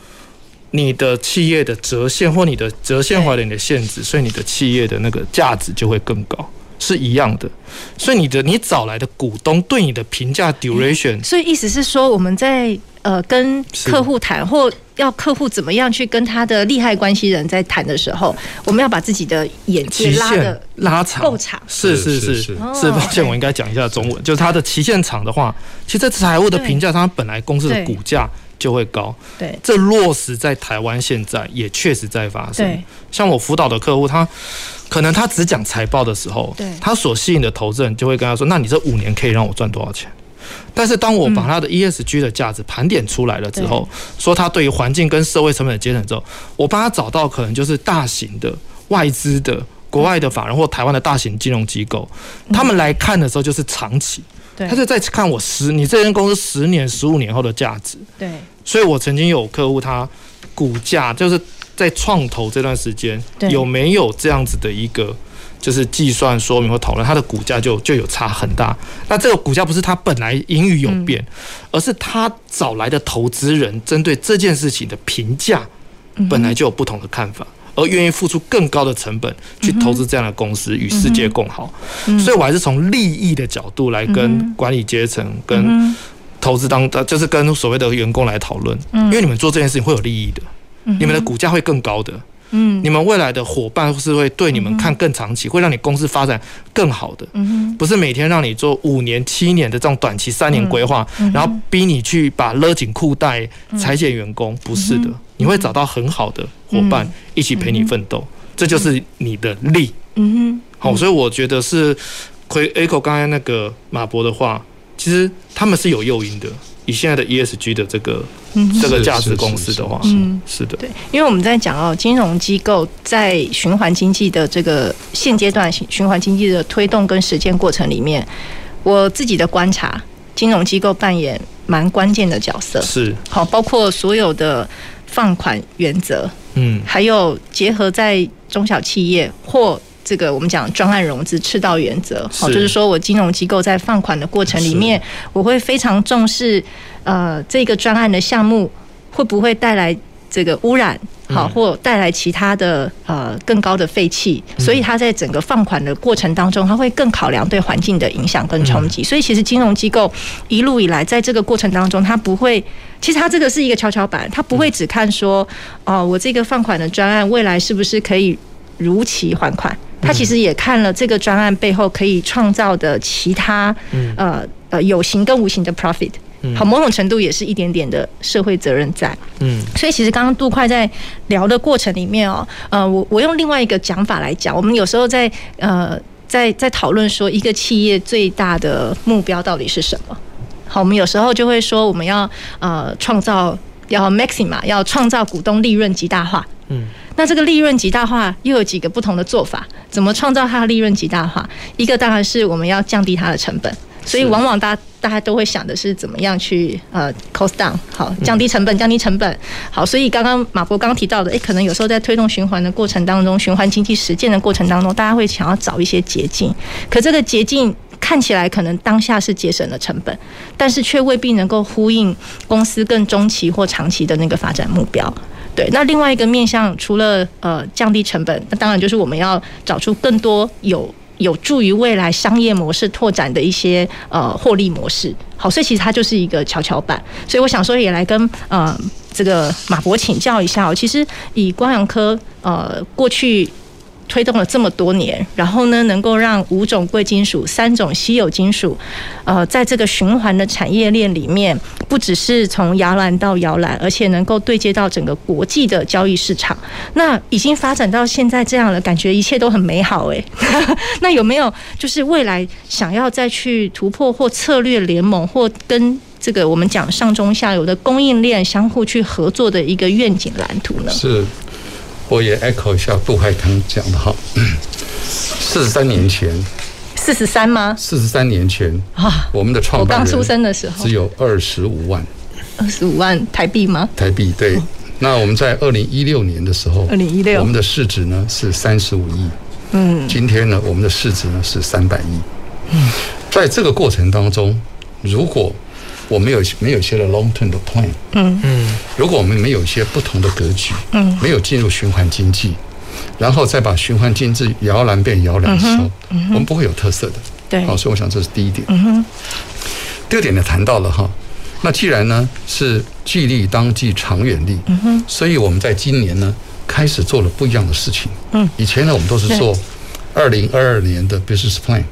你的企业的折现或你的折现或者你的限制，所以你的企业的那个价值就会更高。是一样的，所以你的你找来的股东对你的评价 duration，所以意思是说我们在呃跟客户谈或要客户怎么样去跟他的利害关系人在谈的时候，我们要把自己的眼界拉的拉长。够长，是是是是是，抱歉我应该讲一下中文，就是它的期限长的话，其实在财务的评价，它本来公司的股价就会高，对，这落实在台湾现在也确实在发生，像我辅导的客户他。可能他只讲财报的时候，对。他所吸引的投资人就会跟他说：“那你这五年可以让我赚多少钱？”但是当我把他的 ESG 的价值盘点出来了之后，说他对于环境跟社会成本的节省之后，我帮他找到可能就是大型的外资的国外的法人或台湾的大型金融机构，他们来看的时候就是长期，他就在看我十你这间公司十年、十五年后的价值。对，所以我曾经有客户，他股价就是。在创投这段时间，有没有这样子的一个就是计算说明或讨论，它的股价就就有差很大。那这个股价不是它本来盈余有变，而是它找来的投资人针对这件事情的评价本来就有不同的看法，而愿意付出更高的成本去投资这样的公司，与世界共好。所以我还是从利益的角度来跟管理阶层、跟投资当就是跟所谓的员工来讨论，因为你们做这件事情会有利益的。你们的股价会更高的，嗯，你们未来的伙伴是会对你们看更长期，会让你公司发展更好的，嗯，不是每天让你做五年、七年的这种短期三年规划，然后逼你去把勒紧裤带、裁减员工，不是的，你会找到很好的伙伴一起陪你奋斗，这就是你的力，嗯哼，好，所以我觉得是回 Echo 刚才那个马博的话，其实他们是有诱因的。以现在的 ESG 的这个、嗯、这个价值公司的话，嗯，是的，对，因为我们在讲哦，金融机构在循环经济的这个现阶段循环经济的推动跟实践过程里面，我自己的观察，金融机构扮演蛮关键的角色，是。好，包括所有的放款原则，嗯，还有结合在中小企业或。这个我们讲专案融资赤道原则，好，就是说我金融机构在放款的过程里面，我会非常重视，呃，这个专案的项目会不会带来这个污染，好，或带来其他的呃更高的废气，所以它在整个放款的过程当中，它会更考量对环境的影响跟冲击。所以其实金融机构一路以来在这个过程当中，它不会，其实它这个是一个跷跷板，它不会只看说，哦，我这个放款的专案未来是不是可以如期还款。他其实也看了这个专案背后可以创造的其他呃呃有形跟无形的 profit，好，某种程度也是一点点的社会责任在。嗯，所以其实刚刚杜快在聊的过程里面哦，呃，我我用另外一个讲法来讲，我们有时候在呃在在讨论说一个企业最大的目标到底是什么？好，我们有时候就会说我们要呃创造要 maxima 要创造股东利润极大化。嗯。那这个利润极大化又有几个不同的做法？怎么创造它的利润极大化？一个当然是我们要降低它的成本，所以往往大家大家都会想的是怎么样去呃 cost down，好，降低成本，降低成本。好，所以刚刚马博刚刚提到的，诶，可能有时候在推动循环的过程当中，循环经济实践的过程当中，大家会想要找一些捷径，可这个捷径看起来可能当下是节省了成本，但是却未必能够呼应公司更中期或长期的那个发展目标。对，那另外一个面向，除了呃降低成本，那当然就是我们要找出更多有有助于未来商业模式拓展的一些呃获利模式。好，所以其实它就是一个跷跷板。所以我想说，也来跟呃这个马博请教一下。其实以光洋科呃过去。推动了这么多年，然后呢，能够让五种贵金属、三种稀有金属，呃，在这个循环的产业链里面，不只是从摇篮到摇篮，而且能够对接到整个国际的交易市场。那已经发展到现在这样了，感觉一切都很美好诶。那有没有就是未来想要再去突破或策略联盟，或跟这个我们讲上中下游的供应链相互去合作的一个愿景蓝图呢？是。我也 echo 一下杜海棠讲的哈，四十三年前，四十三吗？四十三年前啊，我们的创办人，刚出生的时候。只有二十五万，二十五万台币吗？台币对。那我们在二零一六年的时候，二零一六，我们的市值呢是三十五亿，嗯，今天呢我们的市值呢是三百亿，嗯，在这个过程当中，如果我们有没有一些的 long term 的 plan，嗯。嗯，如果我们没有一些不同的格局，嗯，没有进入循环经济，然后再把循环经济摇篮变摇篮的时候，我们不会有特色的，对，好，所以我想这是第一点。嗯哼，第二点呢，谈到了哈，那既然呢是既利当即长远利，嗯哼，所以我们在今年呢开始做了不一样的事情，嗯，以前呢我们都是做二零二二年的 business plan。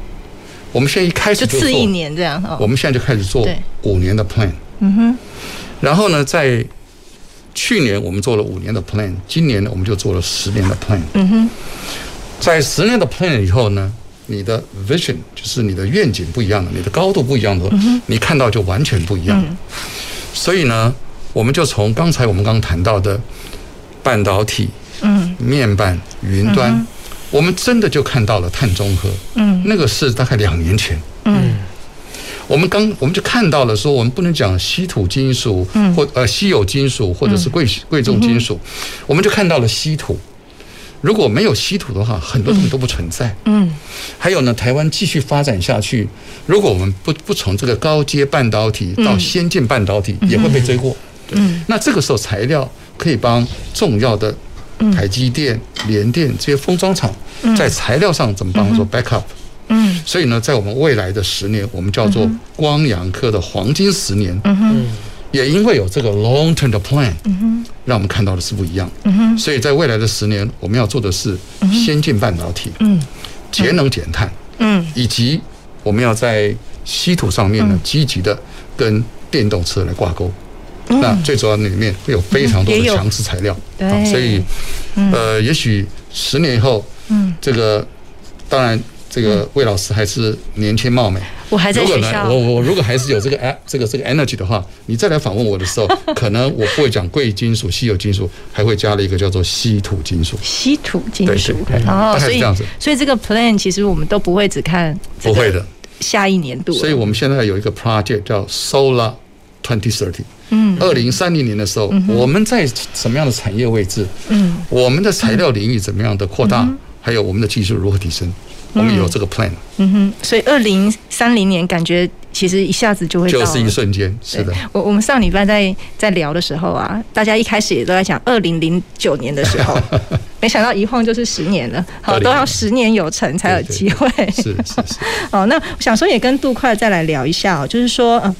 我们现在一开始就次一年这样，我们现在就开始做五年的 plan。嗯哼。然后呢，在去年我们做了五年的 plan，今年呢我们就做了十年的 plan。嗯哼。在十年的 plan 以后呢，你的 vision 就是你的愿景不一样了，你的高度不一样的，你看到就完全不一样。所以呢，我们就从刚才我们刚刚谈到的半导体、嗯，面板、云端。我们真的就看到了碳中和，嗯，那个是大概两年前，嗯，我们刚我们就看到了说，我们不能讲稀土金属，嗯，或呃稀有金属或者是贵贵重金属，我们就看到了稀土。如果没有稀土的话，很多东西都不存在，嗯。还有呢，台湾继续发展下去，如果我们不不从这个高阶半导体到先进半导体，也会被追过，嗯。那这个时候材料可以帮重要的。台积电、联电这些封装厂在材料上怎么帮做 backup？嗯，所以呢，在我们未来的十年，我们叫做光阳科的黄金十年。嗯哼，也因为有这个 long term 的 plan，嗯哼，让我们看到的是不一样，嗯哼，所以在未来的十年，我们要做的是先进半导体，嗯，节能减碳，嗯，以及我们要在稀土上面呢积极的跟电动车来挂钩，那最主要里面会有非常多的强势材料，对，所以，呃，也许十年以后，嗯，这个当然。这个魏老师还是年轻貌美，我还在学校。我我如果还是有这个哎，这个这个 energy 的话，你再来访问我的时候，可能我不会讲贵金属、稀有金属，还会加了一个叫做稀土金属。稀土金属，哦，所以这样子，所以这个 plan 其实我们都不会只看不会的。下一年度。所以我们现在有一个 project 叫 Solar Twenty Thirty，嗯，二零三零年的时候，我们在什么样的产业位置？嗯，我们的材料领域怎么样的扩大？还有我们的技术如何提升？我们有这个 plan，嗯哼，所以二零三零年感觉其实一下子就会，就是一瞬间，是的。我我们上礼拜在在聊的时候啊，大家一开始也都在讲二零零九年的时候，没想到一晃就是十年了，好，都要十年有成才有机会，是是是。哦，那我想说也跟杜快再来聊一下哦，就是说嗯。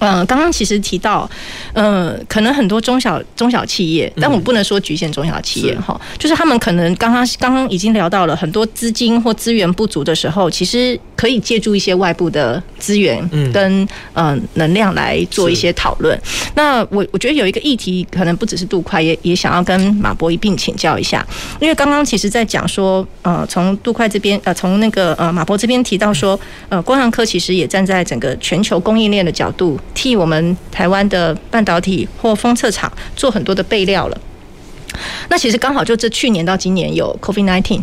嗯，刚刚其实提到，嗯，可能很多中小中小企业，但我不能说局限中小企业哈，就是他们可能刚刚刚刚已经聊到了很多资金或资源不足的时候，其实可以借助一些外部的资源跟嗯能量来做一些讨论。那我我觉得有一个议题，可能不只是杜快，也也想要跟马博一并请教一下，因为刚刚其实在讲说，呃，从杜快这边，呃，从那个呃马博这边提到说，呃，光阳科其实也站在整个全球供应链的角度。替我们台湾的半导体或封测厂做很多的备料了。那其实刚好就这去年到今年有 COVID-19，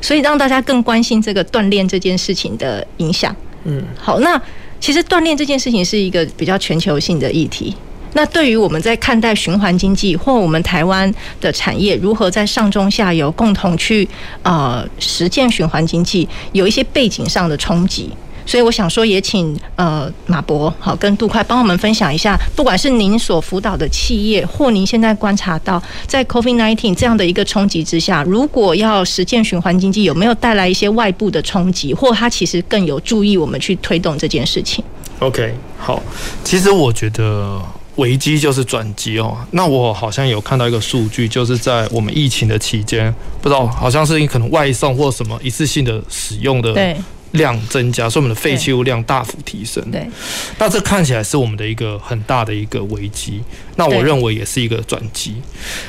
所以让大家更关心这个锻炼这件事情的影响。嗯，好，那其实锻炼这件事情是一个比较全球性的议题。那对于我们在看待循环经济或我们台湾的产业如何在上中下游共同去呃实践循环经济，有一些背景上的冲击。所以我想说，也请呃马博好跟杜快帮我们分享一下，不管是您所辅导的企业，或您现在观察到在 COVID-19 这样的一个冲击之下，如果要实践循环经济，有没有带来一些外部的冲击，或它其实更有助于我们去推动这件事情？OK，好，其实我觉得危机就是转机哦。那我好像有看到一个数据，就是在我们疫情的期间，不知道好像是可能外送或什么一次性的使用的对。量增加，所以我们的废弃物量大幅提升。对，那这看起来是我们的一个很大的一个危机。那我认为也是一个转机，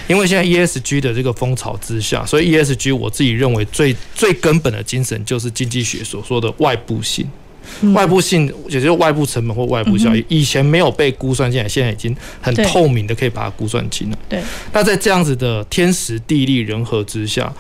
因为现在 ESG 的这个风潮之下，所以 ESG 我自己认为最最根本的精神就是经济学所说的外部性。外部性也就是外部成本或外部效益，以前没有被估算进来，现在已经很透明的可以把它估算清了。对，那在这样子的天时地利人和之下。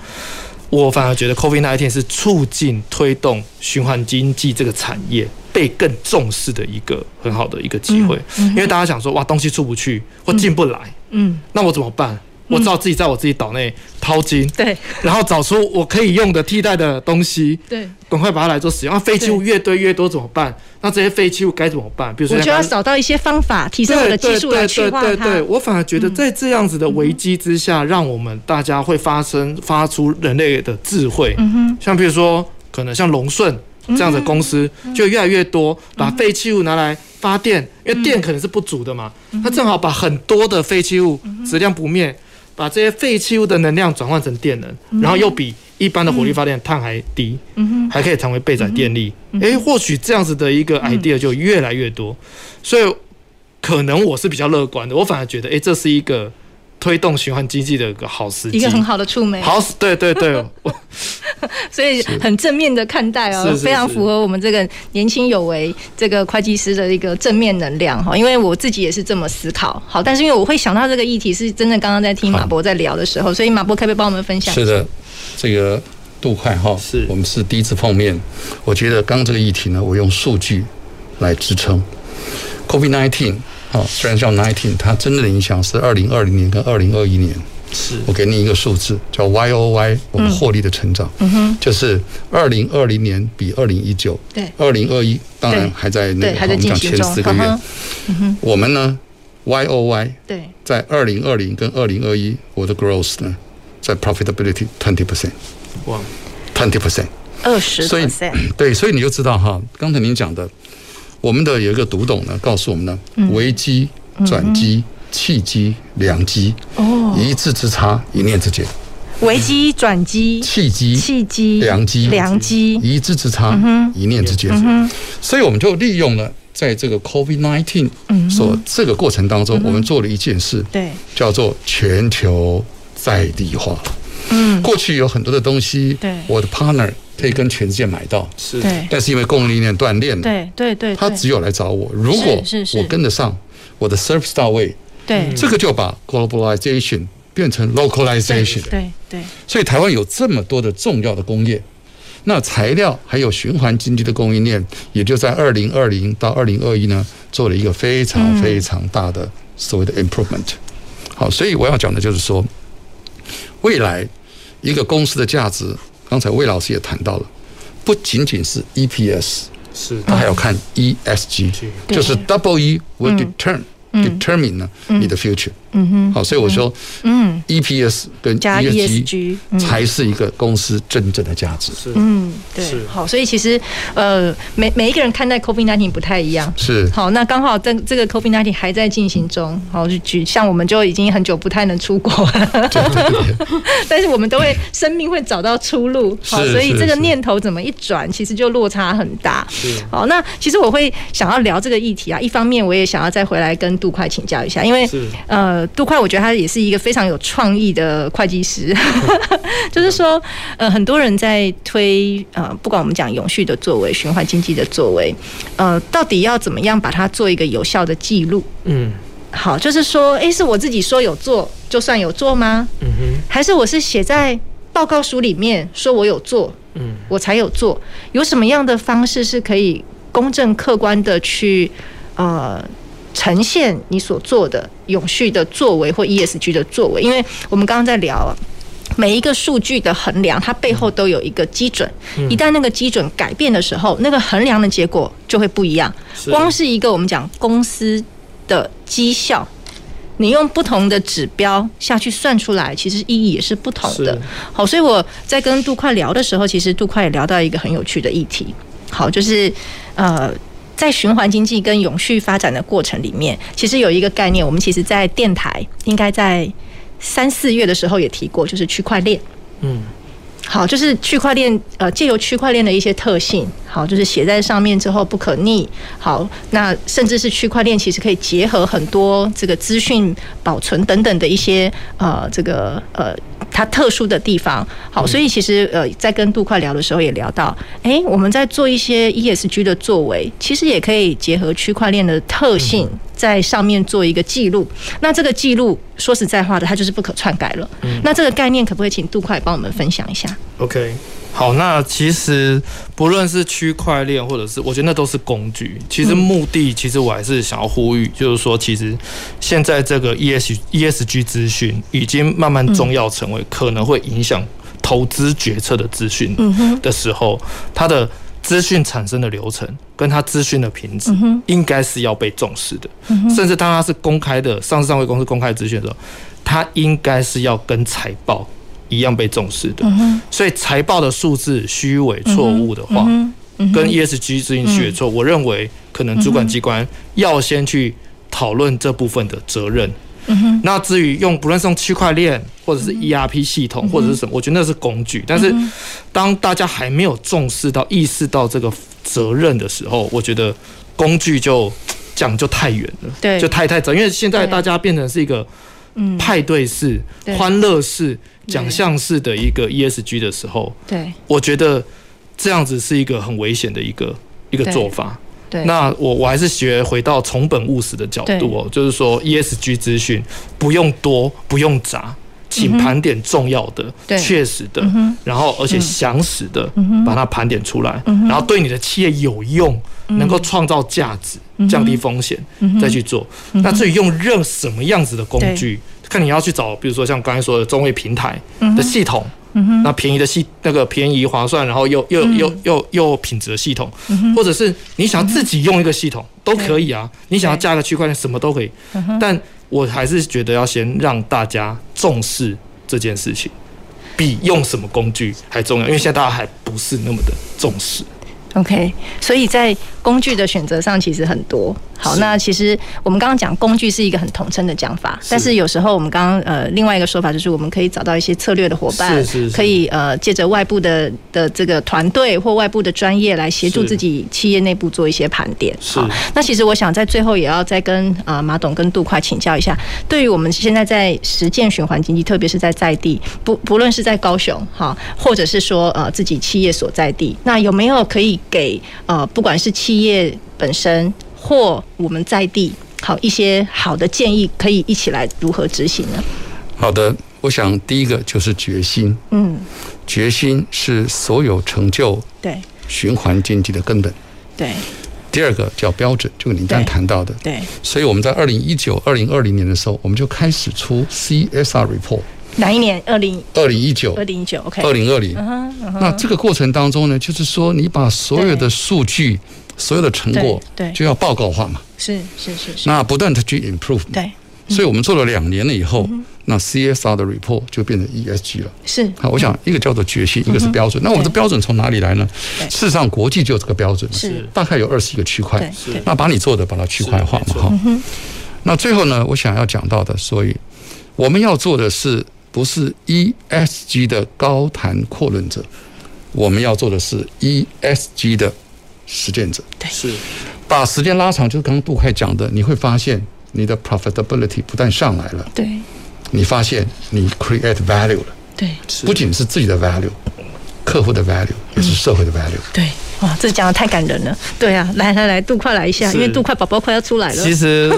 我反而觉得 COVID-19 是促进推动循环经济这个产业被更重视的一个很好的一个机会，因为大家想说，哇，东西出不去或进不来，嗯，那我怎么办？我只好自己在我自己岛内淘金，对，然后找出我可以用的替代的东西，对，赶快把它来做使用。那废弃物越堆越多怎么办？那这些废弃物该怎么办？比如说，我就要找到一些方法，提升我的技术来去化它。对对对对，我反而觉得在这样子的危机之下，让我们大家会发生发出人类的智慧。嗯哼，像比如说，可能像龙顺这样的公司就越来越多，把废弃物拿来发电，因为电可能是不足的嘛，它正好把很多的废弃物质量不灭。把这些废弃物的能量转换成电能，然后又比一般的火力发电碳还低，还可以成为备载电力。诶，或许这样子的一个 idea 就越来越多，所以可能我是比较乐观的。我反而觉得，诶，这是一个。推动循环经济的一个好时机，一个很好的触媒。好，对对对，所以很正面的看待哦，非常符合我们这个年轻有为这个会计师的一个正面能量哈。因为我自己也是这么思考。好，但是因为我会想到这个议题是真的，刚刚在听马博在聊的时候，所以马博可不可以帮我们分享？是的，这个杜快哈，是我们是第一次碰面。我觉得刚刚这个议题呢，我用数据来支撑。COVID-19。哦，虽然叫 nineteen，它真正的影响是二零二零年跟二零二一年。是，我给你一个数字，叫 Y O Y，我们获利的成长。嗯。哼，就是二零二零年比二零一九，对，二零二一当然还在那个我们讲前四个月。嗯哼，我们呢，Y O Y，对，在二零二零跟二零二一，我的 growth 呢，在 profitability twenty percent，哇，twenty percent，二十 percent，对，所以你就知道哈，刚才您讲的。我们的有一个读懂呢，告诉我们呢，危机转机、契机、良机，哦，一字之差，一念之间。危机转机，契机，契机，良机，良机，一字之差，一念之间。所以我们就利用了在这个 COVID-19 所这个过程当中，我们做了一件事，对，叫做全球在地化。嗯，过去有很多的东西，对，我的 partner 可以跟全世界买到，是，但是因为供应链断裂了，对对对，他只有来找我。如果我跟得上，我的 service 到位，对，这个就把 globalization。变成 localization，对对，所以台湾有这么多的重要的工业，那材料还有循环经济的供应链，也就在二零二零到二零二一呢，做了一个非常非常大的所谓的 improvement。好，所以我要讲的就是说，未来一个公司的价值，刚才魏老师也谈到了，不仅仅是 EPS，是，他还要看 ESG，就是 Double E will determine determine 呢你的 future。嗯哼，好，所以我说，嗯，EPS 跟 ESG 才是一个公司真正的价值。是，嗯，对，好，所以其实呃，每每一个人看待 COVID-19 不太一样。是，好，那刚好在这个 COVID-19 还在进行中，好，就举像我们就已经很久不太能出国了，但是我们都会生命会找到出路。好，所以这个念头怎么一转，其实就落差很大。是，好，那其实我会想要聊这个议题啊，一方面我也想要再回来跟杜快请教一下，因为呃。杜快，我觉得他也是一个非常有创意的会计师，就是说，呃，很多人在推，呃，不管我们讲永续的作为、循环经济的作为，呃，到底要怎么样把它做一个有效的记录？嗯，好，就是说，诶，是我自己说有做就算有做吗？嗯哼，还是我是写在报告书里面说我有做，嗯，我才有做？有什么样的方式是可以公正客观的去，呃？呈现你所做的永续的作为或 ESG 的作为，因为我们刚刚在聊每一个数据的衡量，它背后都有一个基准。一旦那个基准改变的时候，那个衡量的结果就会不一样。光是一个我们讲公司的绩效，你用不同的指标下去算出来，其实意义也是不同的。好，所以我在跟杜快聊的时候，其实杜快也聊到一个很有趣的议题。好，就是呃。在循环经济跟永续发展的过程里面，其实有一个概念，我们其实，在电台应该在三四月的时候也提过，就是区块链。嗯，好，就是区块链，呃，借由区块链的一些特性，好，就是写在上面之后不可逆。好，那甚至是区块链其实可以结合很多这个资讯保存等等的一些呃，这个呃。它特殊的地方，好，所以其实呃，在跟杜快聊的时候也聊到，哎，我们在做一些 ESG 的作为，其实也可以结合区块链的特性，在上面做一个记录。那这个记录说实在话的，它就是不可篡改了。那这个概念可不可以请杜快帮我们分享一下？OK。好，那其实不论是区块链，或者是我觉得那都是工具。其实目的，其实我还是想要呼吁，就是说，其实现在这个 E S E S G 资讯已经慢慢重要，成为可能会影响投资决策的资讯的时候，它的资讯产生的流程跟它资讯的品质，应该是要被重视的。甚至当它是公开的上市上柜公司公开资讯的时候，它应该是要跟财报。一样被重视的，所以财报的数字虚伪错误的话，跟 ESG 资讯虚伪错，我认为可能主管机关要先去讨论这部分的责任。那至于用不论是用区块链或者是 ERP 系统或者是什么，我觉得那是工具。但是当大家还没有重视到、意识到这个责任的时候，我觉得工具就讲就太远了，对，就太太早。因为现在大家变成是一个派对式、欢乐式。奖项式的一个 ESG 的时候，对，我觉得这样子是一个很危险的一个一个做法。对，那我我还是学回到从本务实的角度哦，就是说 ESG 资讯不用多，不用杂，请盘点重要的、确实的，然后而且详实的把它盘点出来，然后对你的企业有用，能够创造价值、降低风险，再去做。那至于用任什么样子的工具？看你要去找，比如说像刚才说的中位平台的系统，嗯，那便宜的系那个便宜划算，然后又又又又又品质的系统，或者是你想要自己用一个系统都可以啊，你想要加个区块链什么都可以，但我还是觉得要先让大家重视这件事情，比用什么工具还重要，因为现在大家还不是那么的重视。OK，所以在工具的选择上其实很多。好，那其实我们刚刚讲工具是一个很统称的讲法，但是有时候我们刚刚呃另外一个说法就是我们可以找到一些策略的伙伴，可以呃借着外部的的这个团队或外部的专业来协助自己企业内部做一些盘点。好，那其实我想在最后也要再跟呃马董跟杜快请教一下，对于我们现在在实践循环经济，特别是在在地，不不论是在高雄哈，或者是说呃自己企业所在地，那有没有可以给呃不管是企业本身，或我们在地好一些好的建议，可以一起来如何执行呢？好的，我想第一个就是决心。嗯，决心是所有成就对循环经济的根本。对。第二个叫标准，就是您刚才谈到的。对。所以我们在二零一九、二零二零年的时候，我们就开始出 CSR report。哪一年？二零二零一九。二零一九，OK。二零二零。那这个过程当中呢，就是说你把所有的数据。所有的成果对就要报告化嘛，是是是是，那不断的去 improve，对，所以我们做了两年了以后，那 CSR 的 report 就变成 ESG 了，是。好，我想一个叫做决心，一个是标准。那我们的标准从哪里来呢？事实上，国际就有这个标准，是大概有二十一个区块，是。那把你做的把它区块化嘛，哈。那最后呢，我想要讲到的，所以我们要做的是不是 ESG 的高谈阔论者，我们要做的是 ESG 的。实践者。对，是。把时间拉长，就是刚刚杜快讲的，你会发现你的 profitability 不但上来了，对，你发现你 create value 了，对，不仅是自己的 value，客户的 value 也是社会的 value，嗯、对，哇，这讲的太感人了，对啊，来来来，杜快来一下，因为杜快宝宝快要出来了，其实。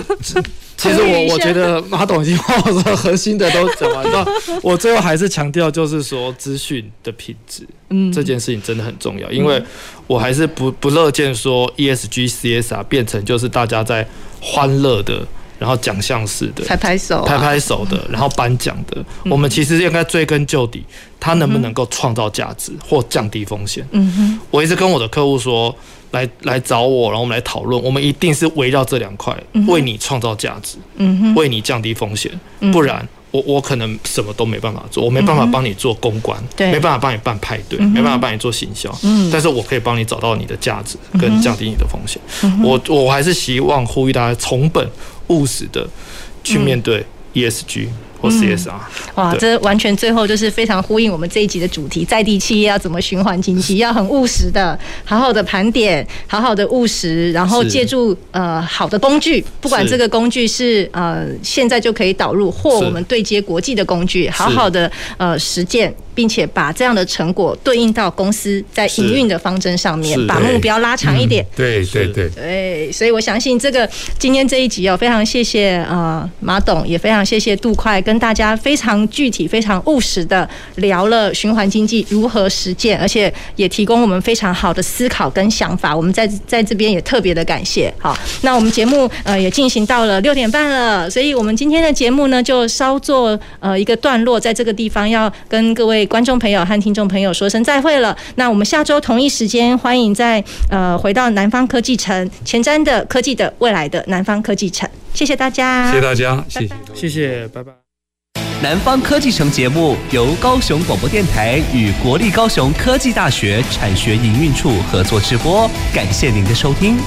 其实我我觉得马董已经把我的核心的都讲完了，我最后还是强调，就是说资讯的品质，嗯，这件事情真的很重要，因为我还是不不乐见说 ESG CSR 变成就是大家在欢乐的，然后奖项式的拍拍手、拍拍手的，然后颁奖的，我们其实应该追根究底，它能不能够创造价值或降低风险？嗯哼，我一直跟我的客户说。来来找我，然后我们来讨论。我们一定是围绕这两块，为你创造价值，嗯，为你降低风险。不然，我我可能什么都没办法做，我没办法帮你做公关，对，没办法帮你办派对，没办法帮你做行销。嗯，但是我可以帮你找到你的价值，跟降低你的风险。我我还是希望呼吁大家从本务实的去面对 ESG。CSR，哇，这完全最后就是非常呼应我们这一集的主题，在地企业要怎么循环经济，要很务实的，好好的盘点，好好的务实，然后借助呃好的工具，不管这个工具是呃现在就可以导入，或我们对接国际的工具，好好的呃实践。并且把这样的成果对应到公司在营运的方针上面，把目标拉长一点。对对对对，所以我相信这个今天这一集哦，非常谢谢呃马董，也非常谢谢杜快，跟大家非常具体、非常务实的聊了循环经济如何实践，而且也提供我们非常好的思考跟想法。我们在在这边也特别的感谢。好，那我们节目呃也进行到了六点半了，所以我们今天的节目呢就稍作呃一个段落，在这个地方要跟各位。观众朋友和听众朋友说声再会了。那我们下周同一时间，欢迎再呃回到南方科技城，前瞻的科技的未来的南方科技城。谢谢大家，谢谢大家，谢谢，谢谢，拜拜。南方科技城节目由高雄广播电台与国立高雄科技大学产学营运处合作直播，感谢您的收听。